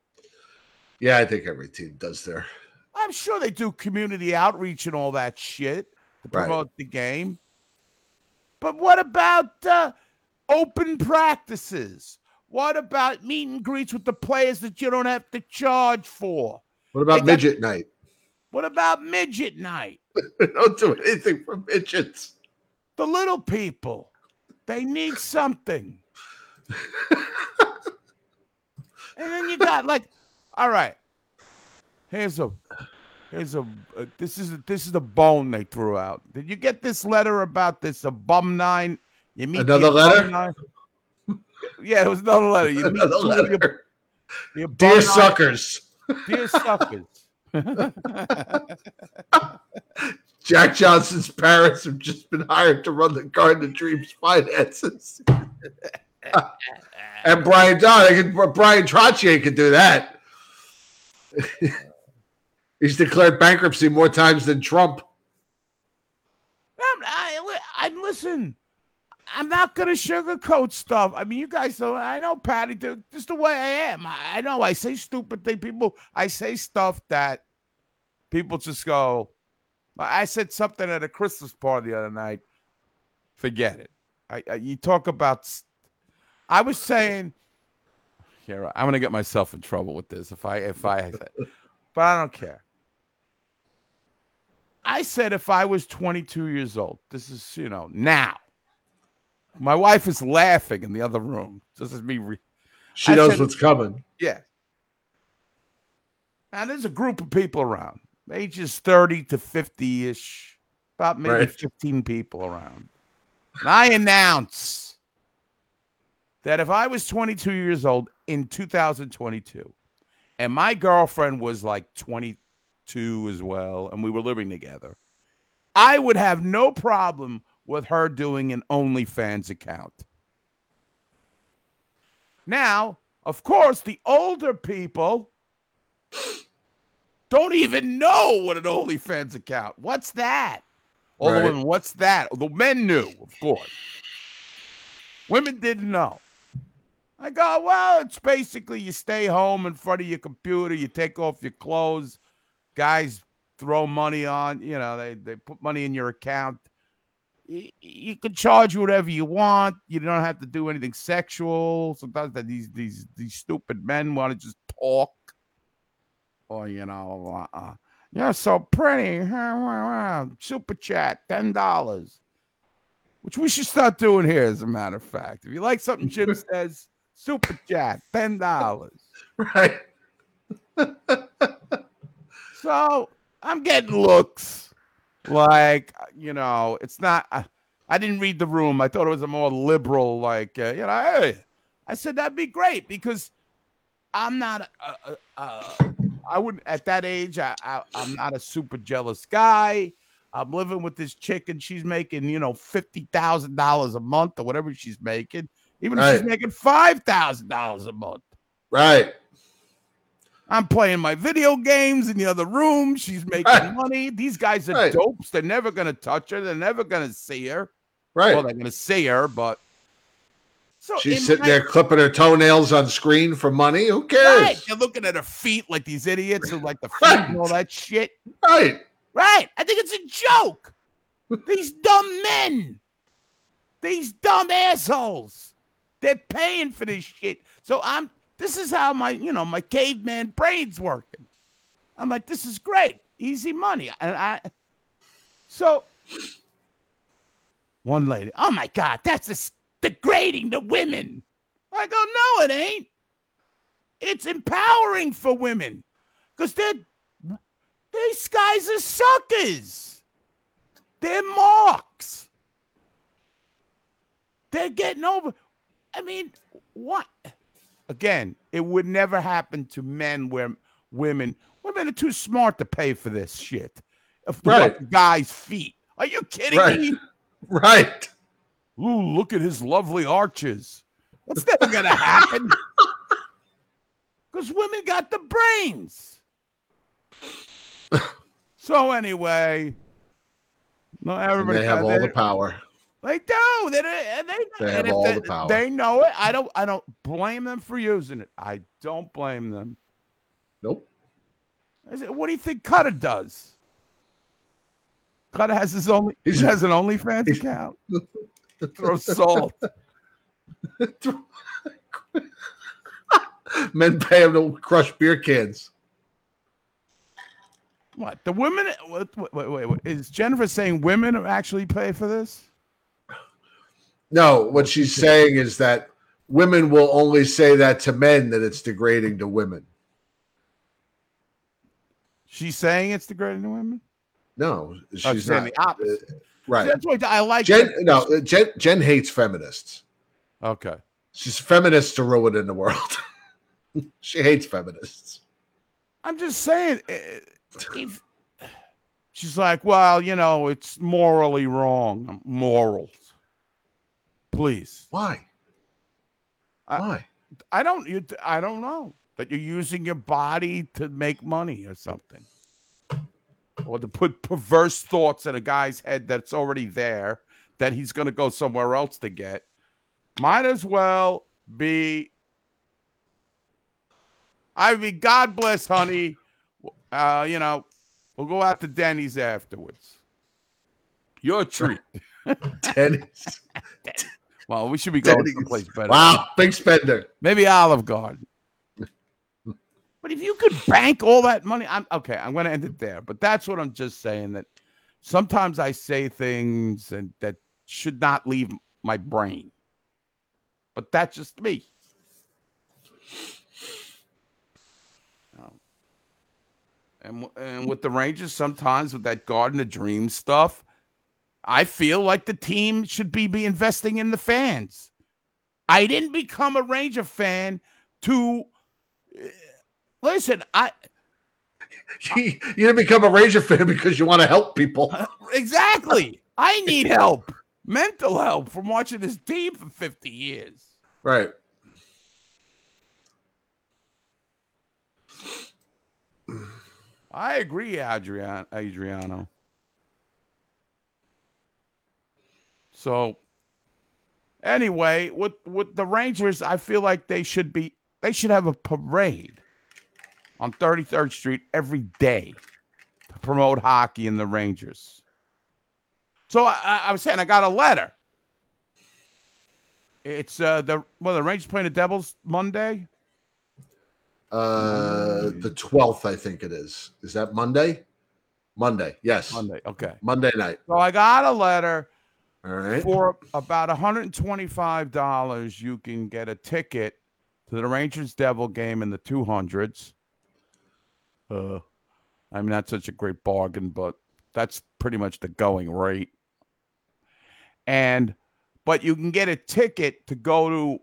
Yeah, I think every team does their. I'm sure they do community outreach and all that shit to Right. promote the game. But what about uh, open practices? What about meet and greets with the players that you don't have to charge for? What about got- midget night? What about midget night? (laughs) Don't do anything for midgets. The little people, they need something. (laughs) and then you got like, all right, here's a, here's a, uh, this is this is the bone they threw out. Did you get this letter about this a bum nine? You meet Another letter? Yeah, it was another letter. You Another of your- letter. your Dear bum suckers, nine- dear suckers. (laughs) Jack Johnson's parents have just been hired to run the Garden of Dreams finances. (laughs) and Brian Don, I Bryan Trottier could do that. (laughs) He's declared bankruptcy more times than Trump. I'm, I, li- I listen. I'm not gonna sugarcoat stuff. I mean, you guys know. I know, Patty. Just the way I am. I, I know. I say stupid things. People. I say stuff that people just go. I said something at a Christmas party the other night. Forget it. I, I you talk about. I was saying. Here, I'm gonna get myself in trouble with this if I if I. (laughs) but I don't care. I said if I was 22 years old, this is, you know, now. My wife is laughing in the other room. This is me. Re- She I knows said- what's coming. yeah. Now there's a group of people around, ages 30 to 50 ish, about maybe Right. 15 people around. And I announce that if I was 22 years old in 2022 and my girlfriend was like 22 as well, and we were living together, I would have no problem with her doing an OnlyFans account. Now, of course, the older people (gasps) don't even know what an OnlyFans account. What's that? All Right. the women, what's that? The men knew, of course. Women didn't know. I go, well, it's basically you stay home in front of your computer, you take off your clothes, guys throw money on, you know, they, they put money in your account. Y- You can charge whatever you want. You don't have to do anything sexual. Sometimes that these these these stupid men want to just talk, or you know, uh, uh, you're so pretty. Super chat, ten dollars, which we should start doing here. As a matter of fact, if you like something Jim (laughs) says, super chat, ten dollars. Right. (laughs) So I'm getting looks like you know, it's not. I, I didn't read the room. I thought it was a more liberal, like uh, you know. Hey, I said that'd be great because I'm not. A, a, a, I wouldn't at that age. I, I I'm not a super jealous guy. I'm living with this chick and she's making you know fifty thousand dollars a month or whatever she's making. Even if she's making five thousand dollars a month. Right. I'm playing my video games in the other room. She's making Right. money. These guys are Right. dopes. They're never gonna touch her. They're never gonna see her. Right. Well, they're gonna see her, but so She's sitting my- there clipping her toenails on screen for money. Who cares? Right. They're looking at her feet like these idiots who like the (laughs) feet and all that shit. Right. Right. I think it's a joke. These dumb men. These dumb assholes. They're paying for this shit. So I'm this is how my, you know, my caveman brain's working. I'm like, this is great. Easy money. And I so one lady, oh my God, that's degrading to women. I go, no, it ain't. It's empowering for women. Because they're these guys are suckers. They're marks. They're getting over. I mean, what? Again, it would never happen to men where women women are too smart to pay for this shit. Right. guys' feet. Are you kidding Right. me? (laughs) Right. Ooh, look at his lovely arches. That's never gonna happen. (laughs) Because women got the brains. (laughs) So anyway, no, And everybody they have all the power. They do. They, they, they, They have and all they, the power. They know it. I don't. I don't blame them for using it. I don't blame them. Nope. Said, what do you think Cutter does? Cutter has his only. He has an OnlyFans account. (laughs) Throw salt. (laughs) Men pay him to crush beer cans. What the women? Wait, wait, wait, wait. Is Jennifer saying women actually pay for this? No, what she's saying is that women will only say that to men that it's degrading to women. She's saying it's degrading to women. No, Oh, she's saying not. the opposite. Uh, right. That's why I like. Jen, no, Jen, Jen hates feminists. Okay. She's feminists to ruin in the world. (laughs) she hates feminists. I'm just saying. eh, If, she's like, well, you know, it's morally wrong. Morals. Please. Why? I- Why? I don't. You, I don't know that you're using your body to make money or something, or to put perverse thoughts in a guy's head that's already there that he's going to go somewhere else to get. Might as well be. I mean, God bless, honey. Uh, you know, we'll go out to Denny's afterwards. Your treat. (laughs) Denny's. (laughs) Well, we should be going someplace better. Wow, big spender. Maybe Olive Garden. (laughs) But if you could bank all that money, I'm okay. I'm going to end it there. But that's what I'm just saying that sometimes I say things and that should not leave my brain. But that's just me. Um, And and with the Rangers, sometimes with that Garden of Dreams stuff, I feel like the team should be, be investing in the fans. I didn't become a Ranger fan to uh, listen. I (laughs) You, didn't become a Ranger fan because you want to help people. exactly. (laughs) I need help, mental help, from watching this team for fifty years. Right. I agree, Adrian Adriano. So anyway, with with the Rangers, I feel like they should be they should have a parade on 33rd Street every day to promote hockey and the Rangers. So I, I, was saying I got a letter. It's uh the well the Rangers playing the Devils Monday. Uh, the twelfth, I think it is. Is that Monday? Monday. Yes. Monday, okay. Monday night. So I got a letter All right. for about $125 you can get a ticket to the Rangers Devil game in the 200s. Uh I mean that's such a great bargain, but that's pretty much the going rate. And but you can get a ticket to go to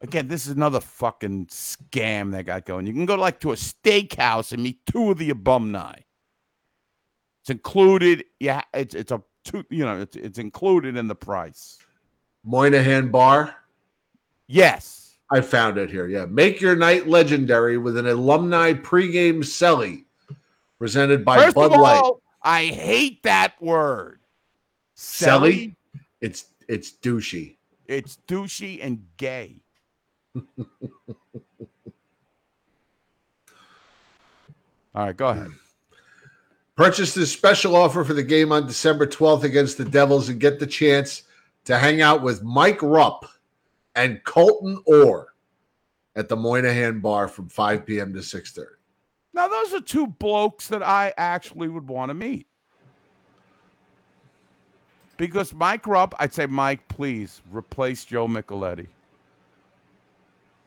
again, this is another fucking scam they got going. You can go like to a steakhouse and meet two of the alumni. It's included. Yeah, it's it's a two. You know, it's it's included in the price. Moynihan Bar. Yes. I found it here. Yeah. Make your night legendary with an alumni pregame celly presented by First Bud of Light. all, I hate that word. Celly? It's it's douchey. It's douchey and gay. (laughs) All right, go ahead. Purchase this special offer for the game on December 12th against the Devils and get the chance to hang out with Mike Rupp and Colton Orr at the Moynihan Bar from 5 p.m. to 6:30. Now, those are two blokes that I actually would want to meet. Because Mike Rupp, I'd say, Mike, please replace Joe Micheletti.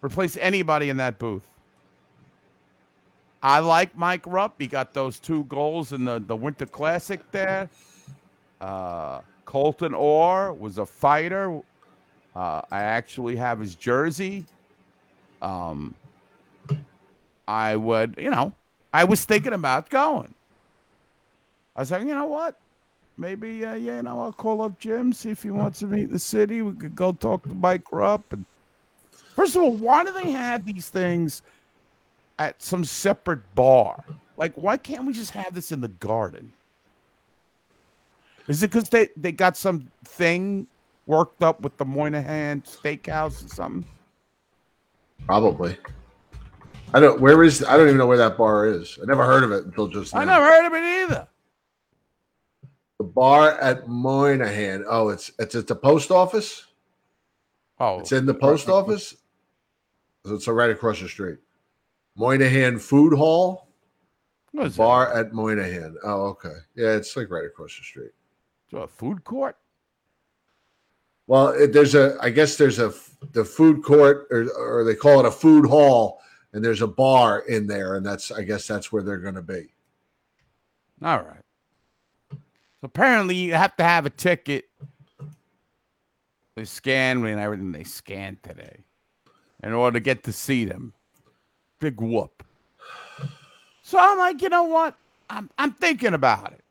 Replace anybody in that booth. I like Mike Rupp. He got those two goals in the, the Winter Classic there. Uh, Colton Orr was a fighter. Uh, I actually have his jersey. Um, I would, you know, I was thinking about going. I was like, you know what? Maybe, uh, yeah, you know, I'll call up Jim, see if he wants to meet the city. We could go talk to Mike Rupp. And first of all, why do they have these things at some separate bar? Like, why can't we just have this in the garden? Is it because they, they got some thing worked up with the Moynihan Steakhouse or something? Probably. I don't. Where is? I don't even know where that bar is. I never heard of it until just now. I never heard of it either. The bar at Moynihan. Oh, it's it's at the post office. Oh, It's in the post office. So it's right across the street. Moynihan Food Hall. What is Bar at Moynihan. Oh, okay. Yeah, it's like right across the street. that? A food court? Well, it, there's a. I guess there's a the food court, or or they call it a food hall, and there's a bar in there, and that's. I guess that's where they're going to be. All right. So apparently, you have to have a ticket. They scan me and everything. They scan today in order to get to see them. Big whoop. So I'm like, you know what? I'm I'm thinking about it.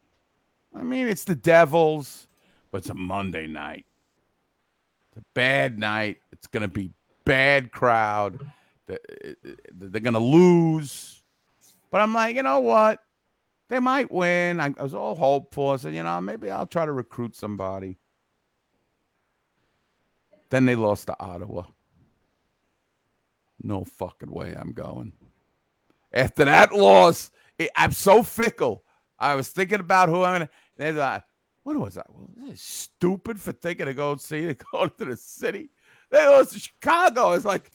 I mean, it's the Devils, but it's a Monday night. It's a bad night. It's gonna be bad crowd. The- uh, They're gonna lose. But I'm like, you know what? They might win. I was all hopeful. I said, you know, maybe I'll try to recruit somebody. Then they lost to Ottawa. No fucking way I'm going. After that loss, it, I'm so fickle. I was thinking about who I'm gonna. They're like, what was I? Well, stupid for thinking to go see to (laughs) go to the city. They lost to Chicago. It's like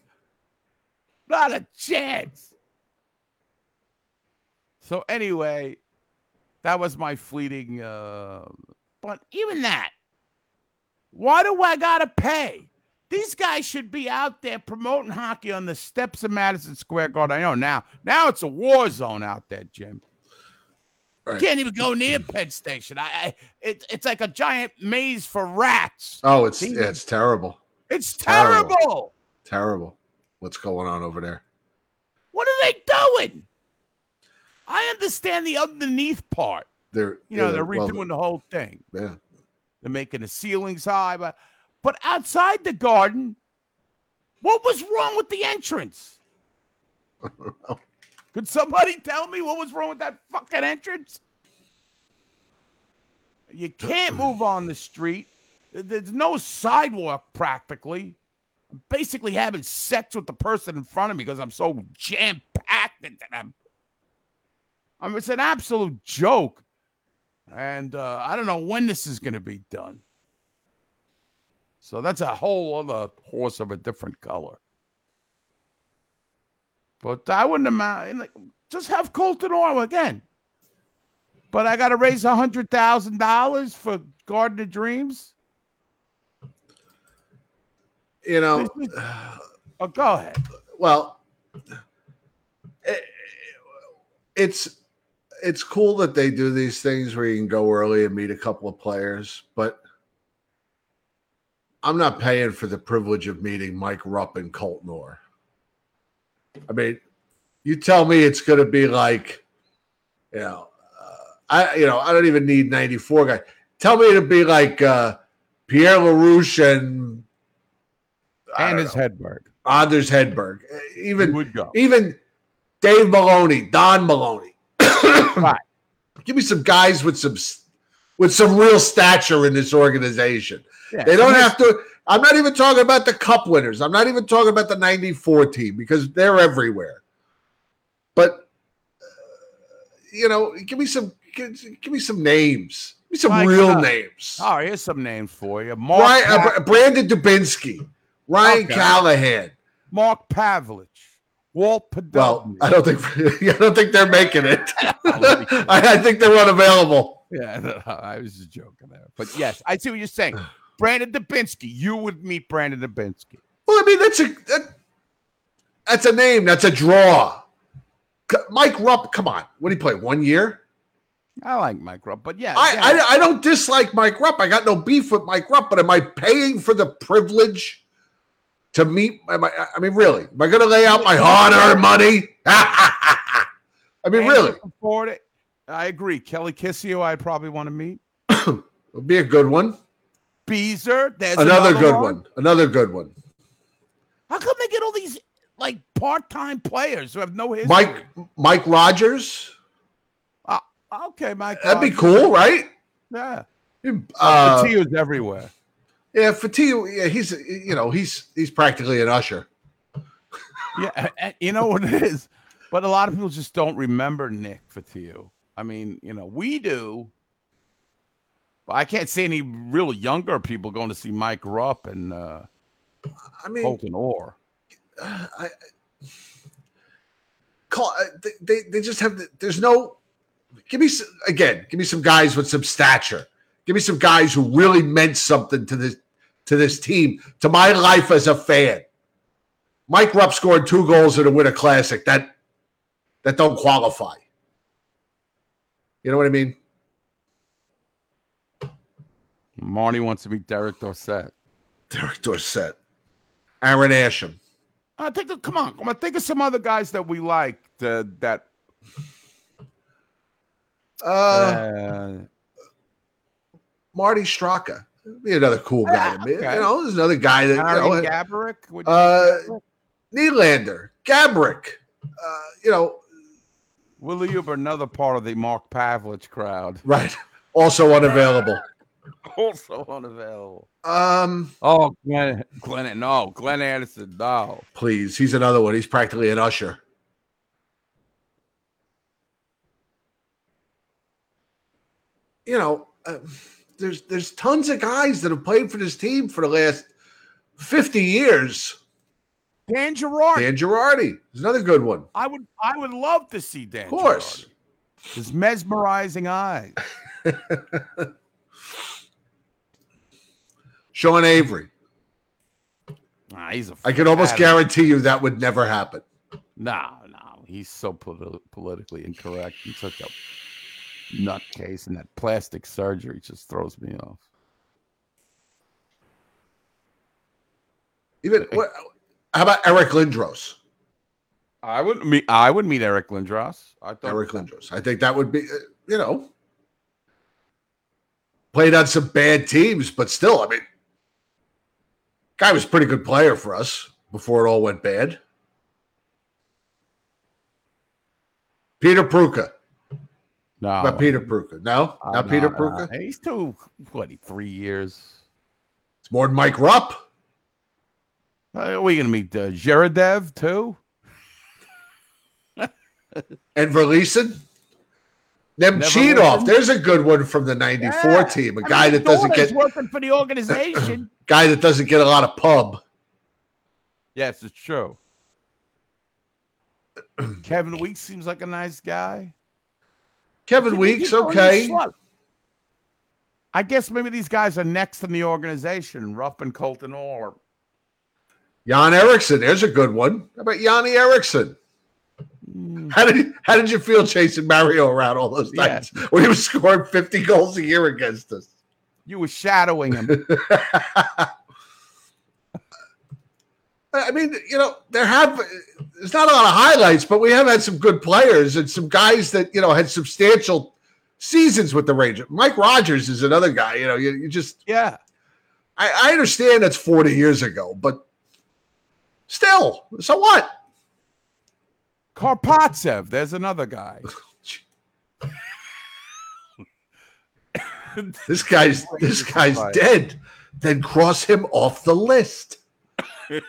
not a chance. So anyway, that was my fleeting. Uh, but even that, why do I gotta pay? These guys should be out there promoting hockey on the steps of Madison Square Garden. I know now. Now it's a war zone out there, Jim. Right. Can't even go near Penn Station. I, I it, it's like a giant maze for rats. Oh, it's yeah, it's terrible. It's Terrible. terrible. Terrible. What's going on over there? What are they doing? I understand the underneath part. They're You know, yeah, they're well, redoing the whole thing. Yeah. They're making the ceilings high, but but outside the garden, what was wrong with the entrance? (laughs) Could somebody tell me what was wrong with that fucking entrance? You can't move on the street. There's no sidewalk practically. I'm basically having sex with the person in front of me because I'm so jam packed into them. I mean, it's an absolute joke. And uh, I don't know when this is going to be done. So that's a whole other horse of a different color. But I wouldn't imagine. Just have Colton Orwell again. But I got to raise a hundred thousand dollars for Garden of Dreams. You know, Oh, go ahead. well, it- it's it's cool that they do these things where you can go early and meet a couple of players, but I'm not paying for the privilege of meeting Mike Rupp and Colt Orr. I mean, you tell me it's going to be like, you know, uh, I you know I don't even need 94 guy. Tell me it'll be like uh, Pierre Larouche and Anders Hedberg. Anders Hedberg, even would go. even Dave Maloney, Don Maloney. (coughs) Right. Give me some guys with some with some real stature in this organization. Yeah, They don't have to. I'm not even talking about the cup winners. I'm not even talking about the 94 team because they're everywhere. But uh, you know, give me some give, give me some names. Give me some real uh, names. Oh, here's some names for you. Mark, Ryan, uh, Brandon Dubinsky, Ryan Okay. Callahan. Mark Pavelich, Walt Well, I don't think (laughs) I don't think they're making it. (laughs) (laughs) I, I think they're unavailable. Yeah, I was just joking there. But yes, I see what you're saying. (sighs) (sighs) Brandon Dubinsky. You would meet Brandon Dubinsky. Well, I mean that's a that, that's a name. That's a draw. Mike Rupp, come on. What did he play? One year? I like Mike Rupp, but yeah, I, yeah. I I don't dislike Mike Rupp. I got no beef with Mike Rupp, but am I paying for the privilege to meet? Am I, I mean, really? Am I going to lay out my hard-earned money? (laughs) I mean, really? afford it. I agree. Kelly Kisio, I'd probably want to meet. (coughs) Would be a good one. Beezer, there's Another, another, good one. Another good one. How come they get all these like part-time players who have no history? Mike Mike Rogers. Okay, Mike. That'd be cool, right? Yeah. Uh, Fotiu's everywhere. yeah, Fatigue. Yeah, he's you know he's he's practically an usher. (laughs) Yeah, you know what it is, but a lot of people just don't remember Nick Fotiu. I mean, you know, we do. But I can't see any real younger people going to see Mike Rupp and uh, I mean, Colton Orr. (sighs) I, call uh, they, they just have the, there's no give me s- again give me some guys with some stature. Give me some guys who really meant something to this to this team to my life as a fan. Mike rupp scored two goals in a winter classic that that don't qualify. You know what i mean Marnie wants to meet Derek Dorsett. derek dorsett aaron asham I think. Of, come on, come on. Think of some other guys that we like. Uh, that. uh, Uh, marty straka be another cool guy to me. okay. you know there's another guy that you know, you Uh? Nylander, Gaborik, uh, you know, Willie Huber, another part of the Mark Pavelich crowd, right? Also unavailable. Also unavailable. Um, Oh, Glenn, Glenn, no, Glenn Anderson, no. please, he's another one. He's practically an usher. You know, uh, there's there's tons of guys that have played for this team for the last fifty years. Dan Girardi. Dan Girardi is another good one. I would, I would love to see Dan. Of course. Girardi. his mesmerizing eyes. (laughs) Sean Avery. Nah, he's a. I can almost fat- guarantee you that would never happen. No, no, he's so politi- politically incorrect and such a nutcase, and that plastic surgery just throws me off. Even what, how about Eric Lindros? I would meet. I would meet Eric Lindros. I thought Eric Lindros. I think that would be, uh, you know, played on some bad teams, but still, I mean, guy was a pretty good player for us before it all went bad. Peter Prucha. No, About Peter Prucha. No, uh, not no, Peter no. Prucha. He's too what? Three years. It's more than Mike Rupp. Uh, are we gonna meet uh, Zherdev too? (laughs) And Verleason. Them Never cheat off. There's a good one from the 94 Yeah. team. A I guy mean, that doesn't get working for the organization. (clears throat) guy that doesn't get a lot of pub. yes, it's true. (clears throat) Kevin Weeks seems like a nice guy. Kevin You- Weeks, you oh, know, he's okay. I guess maybe these guys are next in the organization, Rupp and Colton Orr. Jan Erixon, there's a good one. How about Yanni Erixon? Hmm. How did how did you feel chasing Mario around all those Yeah. nights when he was scoring 50 goals a year against us? You were shadowing him. (laughs) I mean, you know, there have there's not a lot of highlights, but we have had some good players and some guys that you know had substantial seasons with the Rangers. Mike Rogers is another guy. You know, you, you just yeah. I, I understand that's 40 years ago, but still, so what? Karpovtsev, there's another guy. (laughs) (laughs) This guy's this guy's dead. Then cross him off the list. (laughs)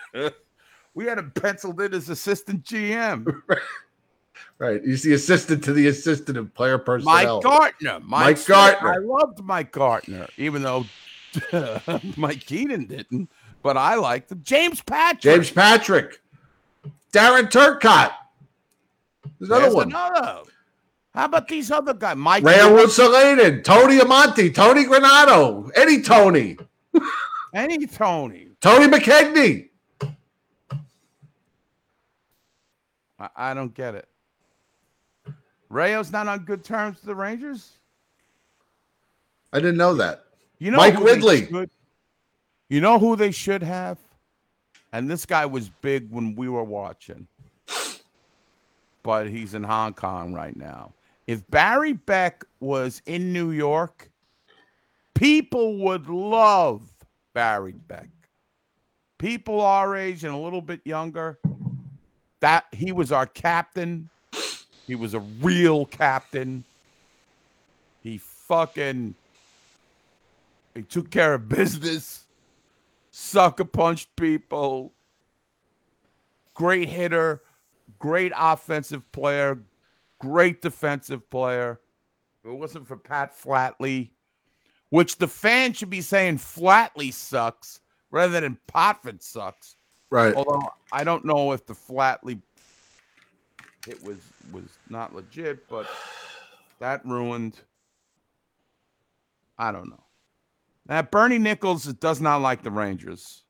We had him penciled in as assistant GM. (laughs) Right. He's the assistant to the assistant of player personnel. Mike Gartner. Mike Smith. Gartner. I loved Mike Gartner, even though Mike Keenan didn't. But I liked him. James Patrick. James Patrick. Darren Turcotte. There's another There's one. another. How about these other guys? Mike. Railroad Saladen, Tony Amonte, Tony Granato, Eddie Tony, Any Tony. Tony McKegney. I, I don't get it. Rayo's not on good terms with the Rangers. I didn't know that. You know Mike Ridley. should- you know who they should have? And this guy was big when we were watching. But he's in Hong Kong right now. If Barry Beck was in New York, people would love Barry Beck. People our age and a little bit younger, that he was our captain. He was a real captain. He fucking he took care of business, sucker punched people, great hitter, great offensive player, great defensive player. If it wasn't for Pat Flatley, which the fan should be saying Flatley sucks rather than Potvin sucks. Right. Although I don't know if the Flatley it was was not legit, but that ruined. I don't know. Now Bernie Nicholls does not like the Rangers.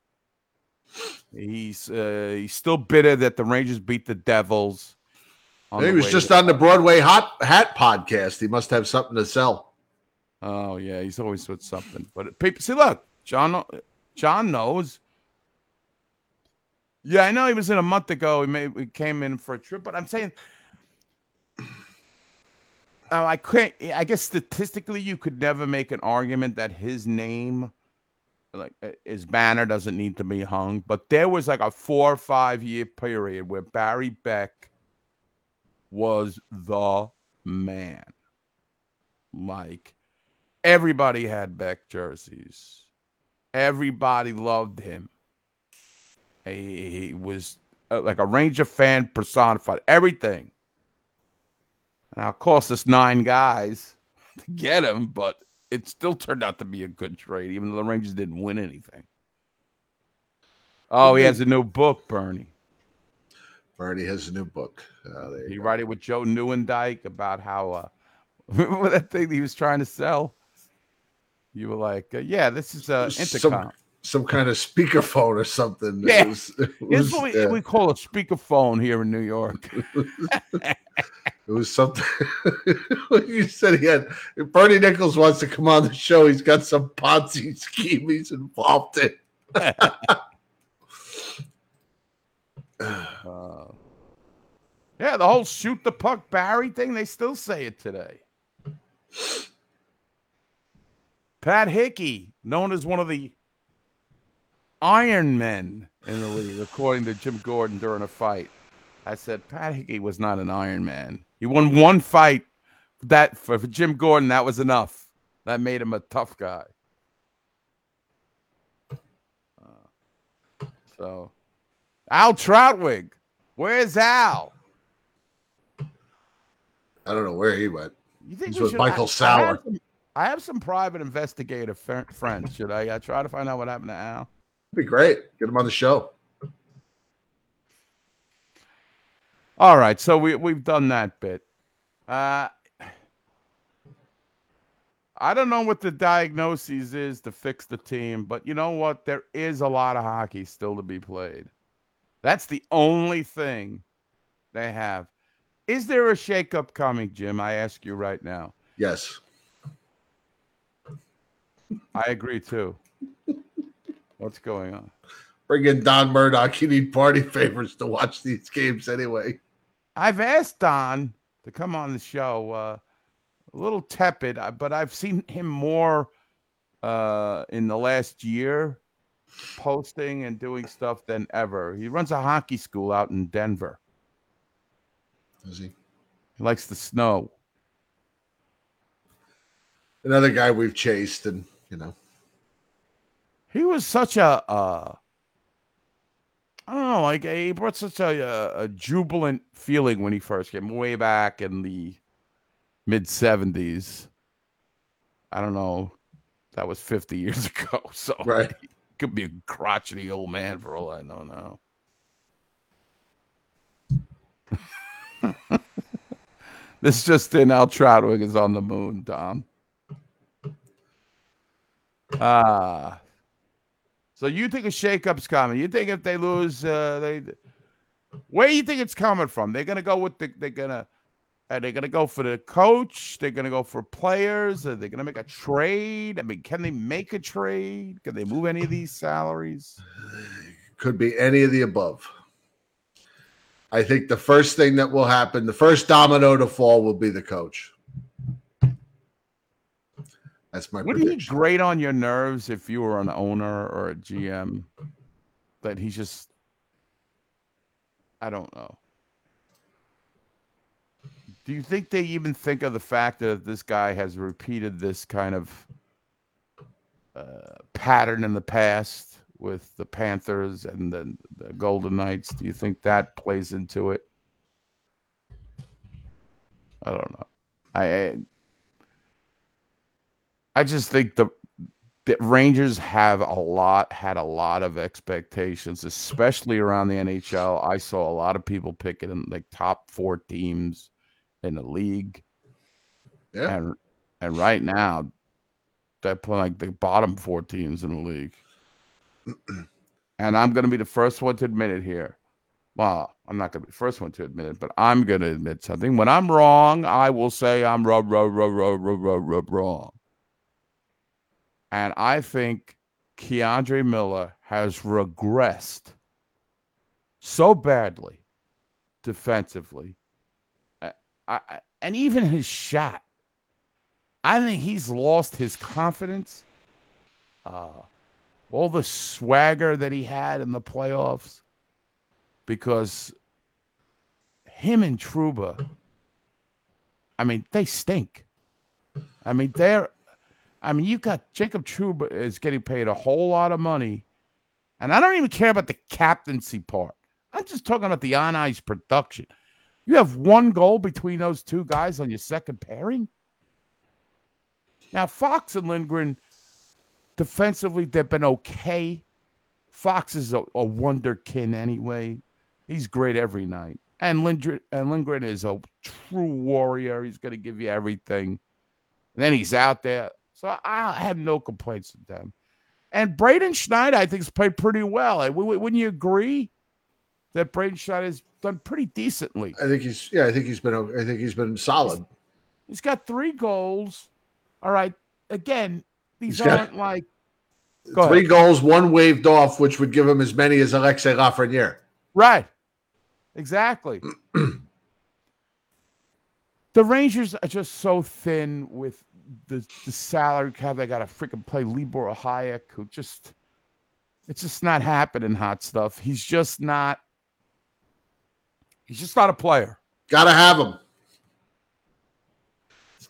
He's uh, he's still bitter that the Rangers beat the Devils. He was just on the Broadway Hot Hat podcast. He must have something to sell. Oh yeah, he's always with something. But people see, look, John, John knows. Yeah, I know he was in a month ago. He may we came in for a trip, but I'm saying, oh, (clears throat) I can't. I guess statistically, you could never make an argument that his name, like uh, his banner, doesn't need to be hung. But there was like a four or five year period where Barry Beck was the man. Like everybody had Beck jerseys. Everybody loved him. He, he was uh, like a Ranger fan personified. Everything. Now, it cost us nine guys (laughs) to get him, but it still turned out to be a good trade, even though the Rangers didn't win anything. Oh, he has a new book, Bernie. Bernie has a new book. Uh, He wrote it with Joe Newendike about how uh, (laughs) remember that thing he was trying to sell. You were like, uh, "Yeah, this is uh, Some- intercom. some kind of speakerphone or something. It Yeah. was- (laughs) it was, what we, uh, we call a speakerphone here in New York." (laughs) It was something you said he had. If Bernie Nicholls wants to come on the show, he's got some Ponzi scheme he's involved in. Uh, yeah, the whole shoot the puck Barry thing, they still say it today. Pat Hickey, known as one of the Iron Men in the league, according to Jim Gordon during a fight. I said Pat Hickey was not an Iron Man. He won one fight. That for, Jim Gordon, that was enough. That made him a tough guy. Uh, so, Al Trautwig, where's Al? I don't know where he went. You think He's with should- Michael I- I Sauer. have some- I have some private investigator fr- friends. Should I uh, try to find out what happened to Al? It'd be great. Get him on the show. All right, so we we've done that bit. Uh I don't know what the diagnosis is to fix the team, but you know what? There is a lot of hockey still to be played. That's the only thing they have. Is there a shakeup coming, Jim? I ask you right now. Yes. I agree too. (laughs) What's going on? Bring in Don Murdoch. You need party favors to watch these games anyway. I've asked Don to come on the show. Uh, a little tepid, uh, but I've seen him more uh, in the last year, posting and doing stuff than ever. He runs a hockey school out in Denver. Is he? He likes the snow. Another guy we've chased, and you know, He was such a, uh, I don't know, like he brought such a, a, a jubilant feeling when he first came, way back in the mid '70s. I don't know, that was 50 years (laughs) ago, so right? Could be a crotchety old man for all I know now. (laughs) this just in, Al Trautwig is on the moon, Tom. Ah. so you think a shakeup's coming? You think if they lose, uh, they where you think it's coming from? They're gonna go with the. They're gonna. Are they gonna go for the coach? They're gonna go for players. Are they gonna make a trade? I mean, can they make a trade? Can they move any of these salaries? Could be any of the above. I think the first thing that will happen, the first domino to fall, will be the coach. That's my Wouldn't prediction. grate on your nerves if you were an owner or a GM? That he's just, I don't know, Do you think they even think of the fact that this guy has repeated this kind of uh, pattern in the past with the Panthers and the, the Golden Knights? Do you think that plays into it? I don't know. I I- just think the the Rangers have a lot had a lot of expectations, especially around the NHL. I saw a lot of people picking like top four teams in the league. Yeah. And and right now they're playing like the bottom four teams in the league. (clears throat) and I'm gonna be the first one to admit it here. Well, I'm not gonna be the first one to admit it, but I'm gonna admit something. When I'm wrong, I will say I'm wrong, wrong, wrong, wrong, wrong, wrong, wrong, wrong. And I think K'Andre Miller has regressed so badly defensively. And even his shot. I think he's lost his confidence. Uh, all the swagger that he had in the playoffs because him and Trouba, I mean, they stink. I mean, they're, I mean, you got Jacob Trouba is getting paid a whole lot of money, and I don't even care about the captaincy part. I'm just talking about the on ice production. You have one goal between those two guys on your second pairing. Now, Fox and Lindgren, defensively, they've been okay. Fox is a, a wonderkin anyway. He's great every night. And Lindgren, and Lindgren is a true warrior. He's going to give you everything. And then he's out there. So I have no complaints with them. And Braden Schneider, I think, has played pretty well. Wouldn't you agree that Braden Schneider has done pretty decently? I think he's yeah. I think he's been I think he's been solid. He's got three goals. All right. Again, these He's aren't like Go Three ahead. goals, one waved off, which would give him as many as Alexei Lafreniere. Right. Exactly. (clears throat) the Rangers are just so thin with the, the salary cap. They got to freaking play Libor Hajek, who just, it's just not happening, hot stuff. He's just not, he's just not a player. Gotta have him.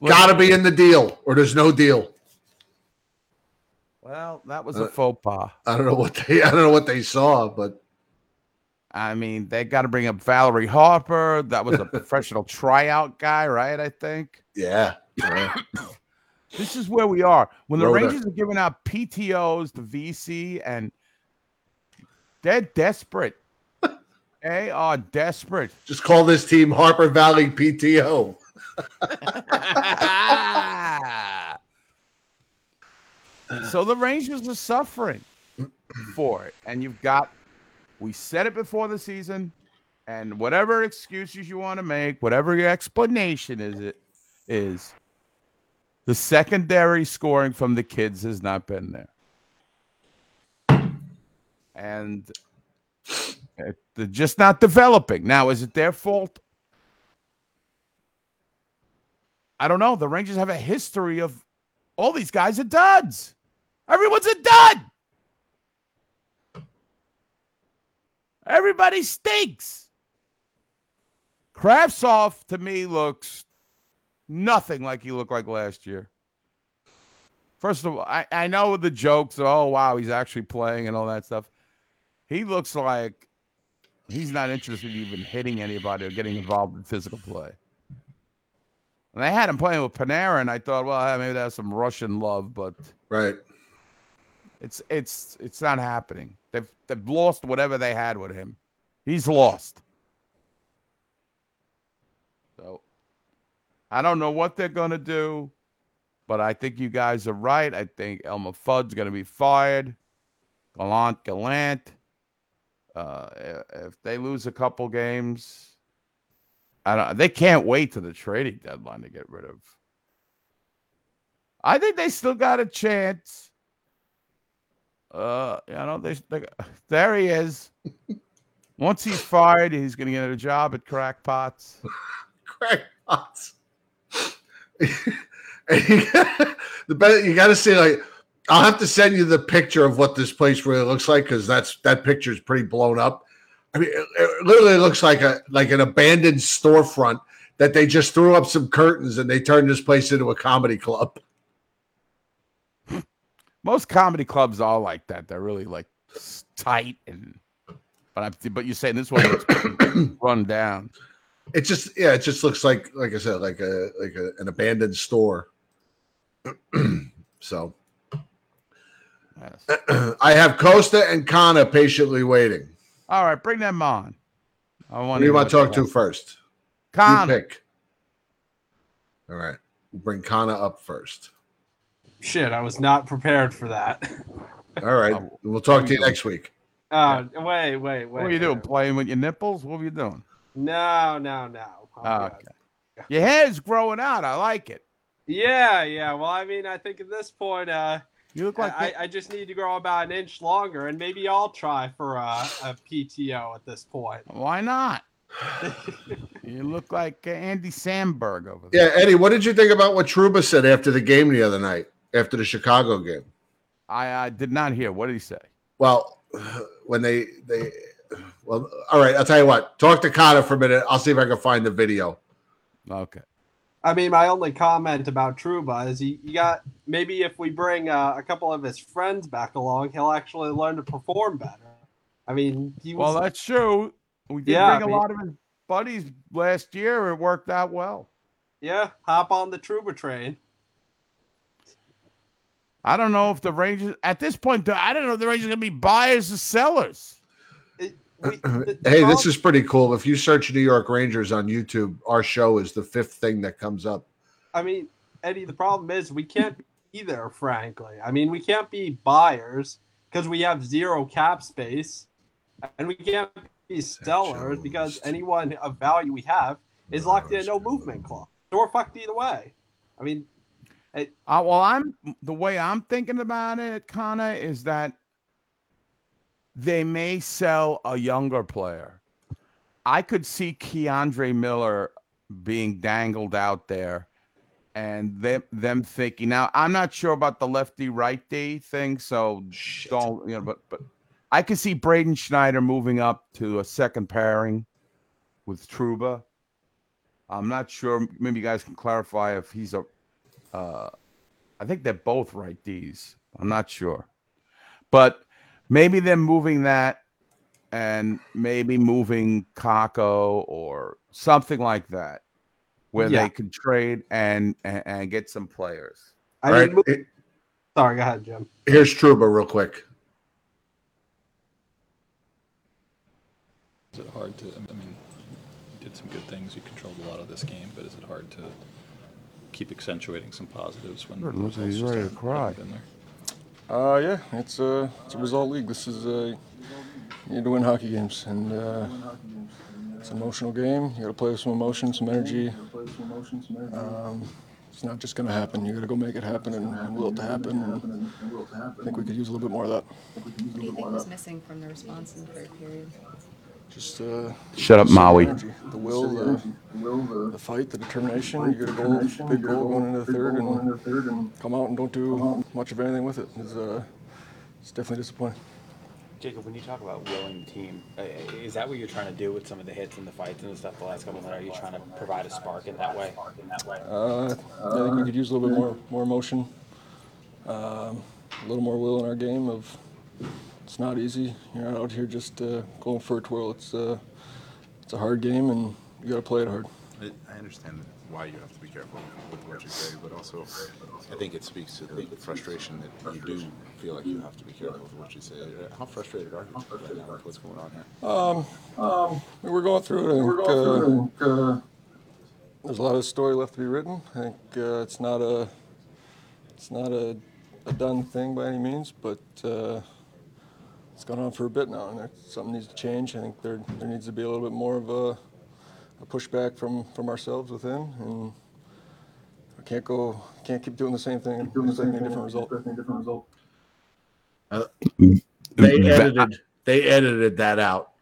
Gotta be in the deal, or there's no deal. Well, that was Uh, a faux pas. I don't know what they. I don't know what they saw, but I mean, they got to bring up Valerie Harper. That was a (laughs) professional tryout guy, right? I think. yeah. yeah. (coughs) This is where we are. When the. Rangers are giving out PTOs to VC and they're desperate. They are desperate. Just call this team Harper Valley PTO. (laughs) so the Rangers are suffering for it. And you've got, we said it before the season, and whatever excuses you want to make, whatever your explanation is, it is the secondary scoring from the kids has not been there. And they're just not developing. Now, is it their fault? I don't know. The Rangers have a history of all these guys are duds. Everyone's a dud. Everybody stinks. Kravtsov to me looks nothing like he looked like last year. First of all, I, I know the jokes. Oh wow, he's actually playing and all that stuff. He looks like he's not interested in even hitting anybody or getting involved in physical play. And I had him playing with Panarin, and I thought, well, maybe that's some Russian love, but Right. it's it's it's not happening. They've they've lost whatever they had with him. He's lost. So I don't know what they're gonna do, but I think you guys are right. I think Elmer Fudd's gonna be fired. Gallant Gallant. Uh, if they lose a couple games, I don't. They can't wait to the trading deadline to get rid of. I think they still got a chance. Uh, you know, they, they there he is. Once he's fired, he's going to get a job at Crackpots. Crackpots. The (laughs) better you got to say like I'll have to send you the picture of what this place really looks like because that's that picture is pretty blown up. I mean, it, it literally looks like a like an abandoned storefront that they just threw up some curtains and they turned this place into a comedy club. Most comedy clubs are like that. They're really like tight and. But I, but you're saying this one looks (clears throat) run down. It just yeah, it just looks like like I said, like a like a, an abandoned store. (clears throat) so Yes. (clears throat) I have Costa and Kana patiently waiting. All right, bring them on. I Who want do you want to talk to first? You Con. pick. All right. We'll bring Kana up first. Shit, I was not prepared for that. All right. Oh, We'll talk to you next week. Uh, wait, wait, wait. What were you doing? wait. Playing with your nipples? What were you doing? No, no, no. Oh, good. okay. Your hair's growing out. I like it. Yeah, yeah. Well, I mean, I think at this point, uh, You look like I, I just need to grow about an inch longer, and maybe I'll try for a, a PTO at this point. Why not? (laughs) you look like uh, Andy Samberg over there. Yeah, Eddie, what did you think about what Trouba said after the game the other night, after the Chicago game? I uh, did not hear. What did he say? Well, when they they well, all right, I'll tell you what. Talk to Kana for a minute. I'll see if I can find the video. Okay. I mean, my only comment about Trouba is he, you got maybe if we bring uh, a couple of his friends back along, he'll actually learn to perform better. I mean, he was Well, that's true. We did Yeah, bring a I mean- lot of his buddies last year. It worked out well. yeah, hop on the Trouba train. I don't know if the Rangers at this point. I don't know if the Rangers are going to be buyers or sellers. It, we, (laughs) the- the Hey, prob- this is pretty cool. If you search New York Rangers on YouTube, our show is the fifth thing that comes up. I mean, Eddie, the problem is we can't be either, frankly. I mean, we can't be buyers because we have zero cap space, and we can't be sellers because anyone of value we have is locked in a no movement clause. So we're fucked either way. I mean, Uh, well, I'm the way I'm thinking about it, Connor, is that they may sell a younger player. I could see K'Andre Miller being dangled out there and them them thinking now I'm not sure about the lefty righty thing, so don't you know, but but I could see Braden Schneider moving up to a second pairing with Trouba. I'm not sure. Maybe you guys can clarify if he's a uh, I think they're both right D's. I'm not sure. But maybe they're moving that and maybe moving Kakko or something like that where Yeah. they can trade and, and and get some players. I All mean, right. mo- he- sorry, go ahead, Jim. Here's Trouba real quick. Is it hard to, I mean, you did some good things, you controlled a lot of this game, but is it hard to keep accentuating some positives when Sure, it looks like results he's just ready to haven't- cry. haven't been there? Uh, yeah, it's a it's a result league. This is a you need to win hockey games, and uh, it's an emotional game. You got to play with some emotion, some energy. Um, it's not just going to happen. You got to go make it happen and, and will it to happen. And I think we could use a little bit more of that. What do you think was missing from the response in the third period? Just uh, Shut up, just the Maui. energy, The will, the, the fight, the determination. You get a goal, big goal going into the third, and come out and don't do much of anything with it. It's, uh, it's definitely disappointing. Jacob, when you talk about willing team, uh, is that what you're trying to do with some of the hits and the fights and the stuff the last couple of nights? Are you trying to provide a spark in that way? Uh, I think we could use a little bit more more emotion, um, a little more will in our game. Of it's not easy. You're not out here just uh, going for a twirl. It's uh, it's a hard game, and you got to play it hard. I I understand why you have to be careful with what you say, but also I think it speaks to the frustration that you do feel like you have to be careful with what you say. How frustrated are you right now with what's going on here? Um, um, we're going through it. I We're going through it. I uh, think, uh, there's a lot of story left to be written. I think uh, it's not a it's not a, a done thing by any means, but uh, it's gone on for a bit now, and there, something needs to change. I think there there needs to be a little bit more of a, a pushback from from ourselves within, and I can't go can't keep doing the same thing Doing and same thing, different result. Different result. Uh, they edited they edited that out.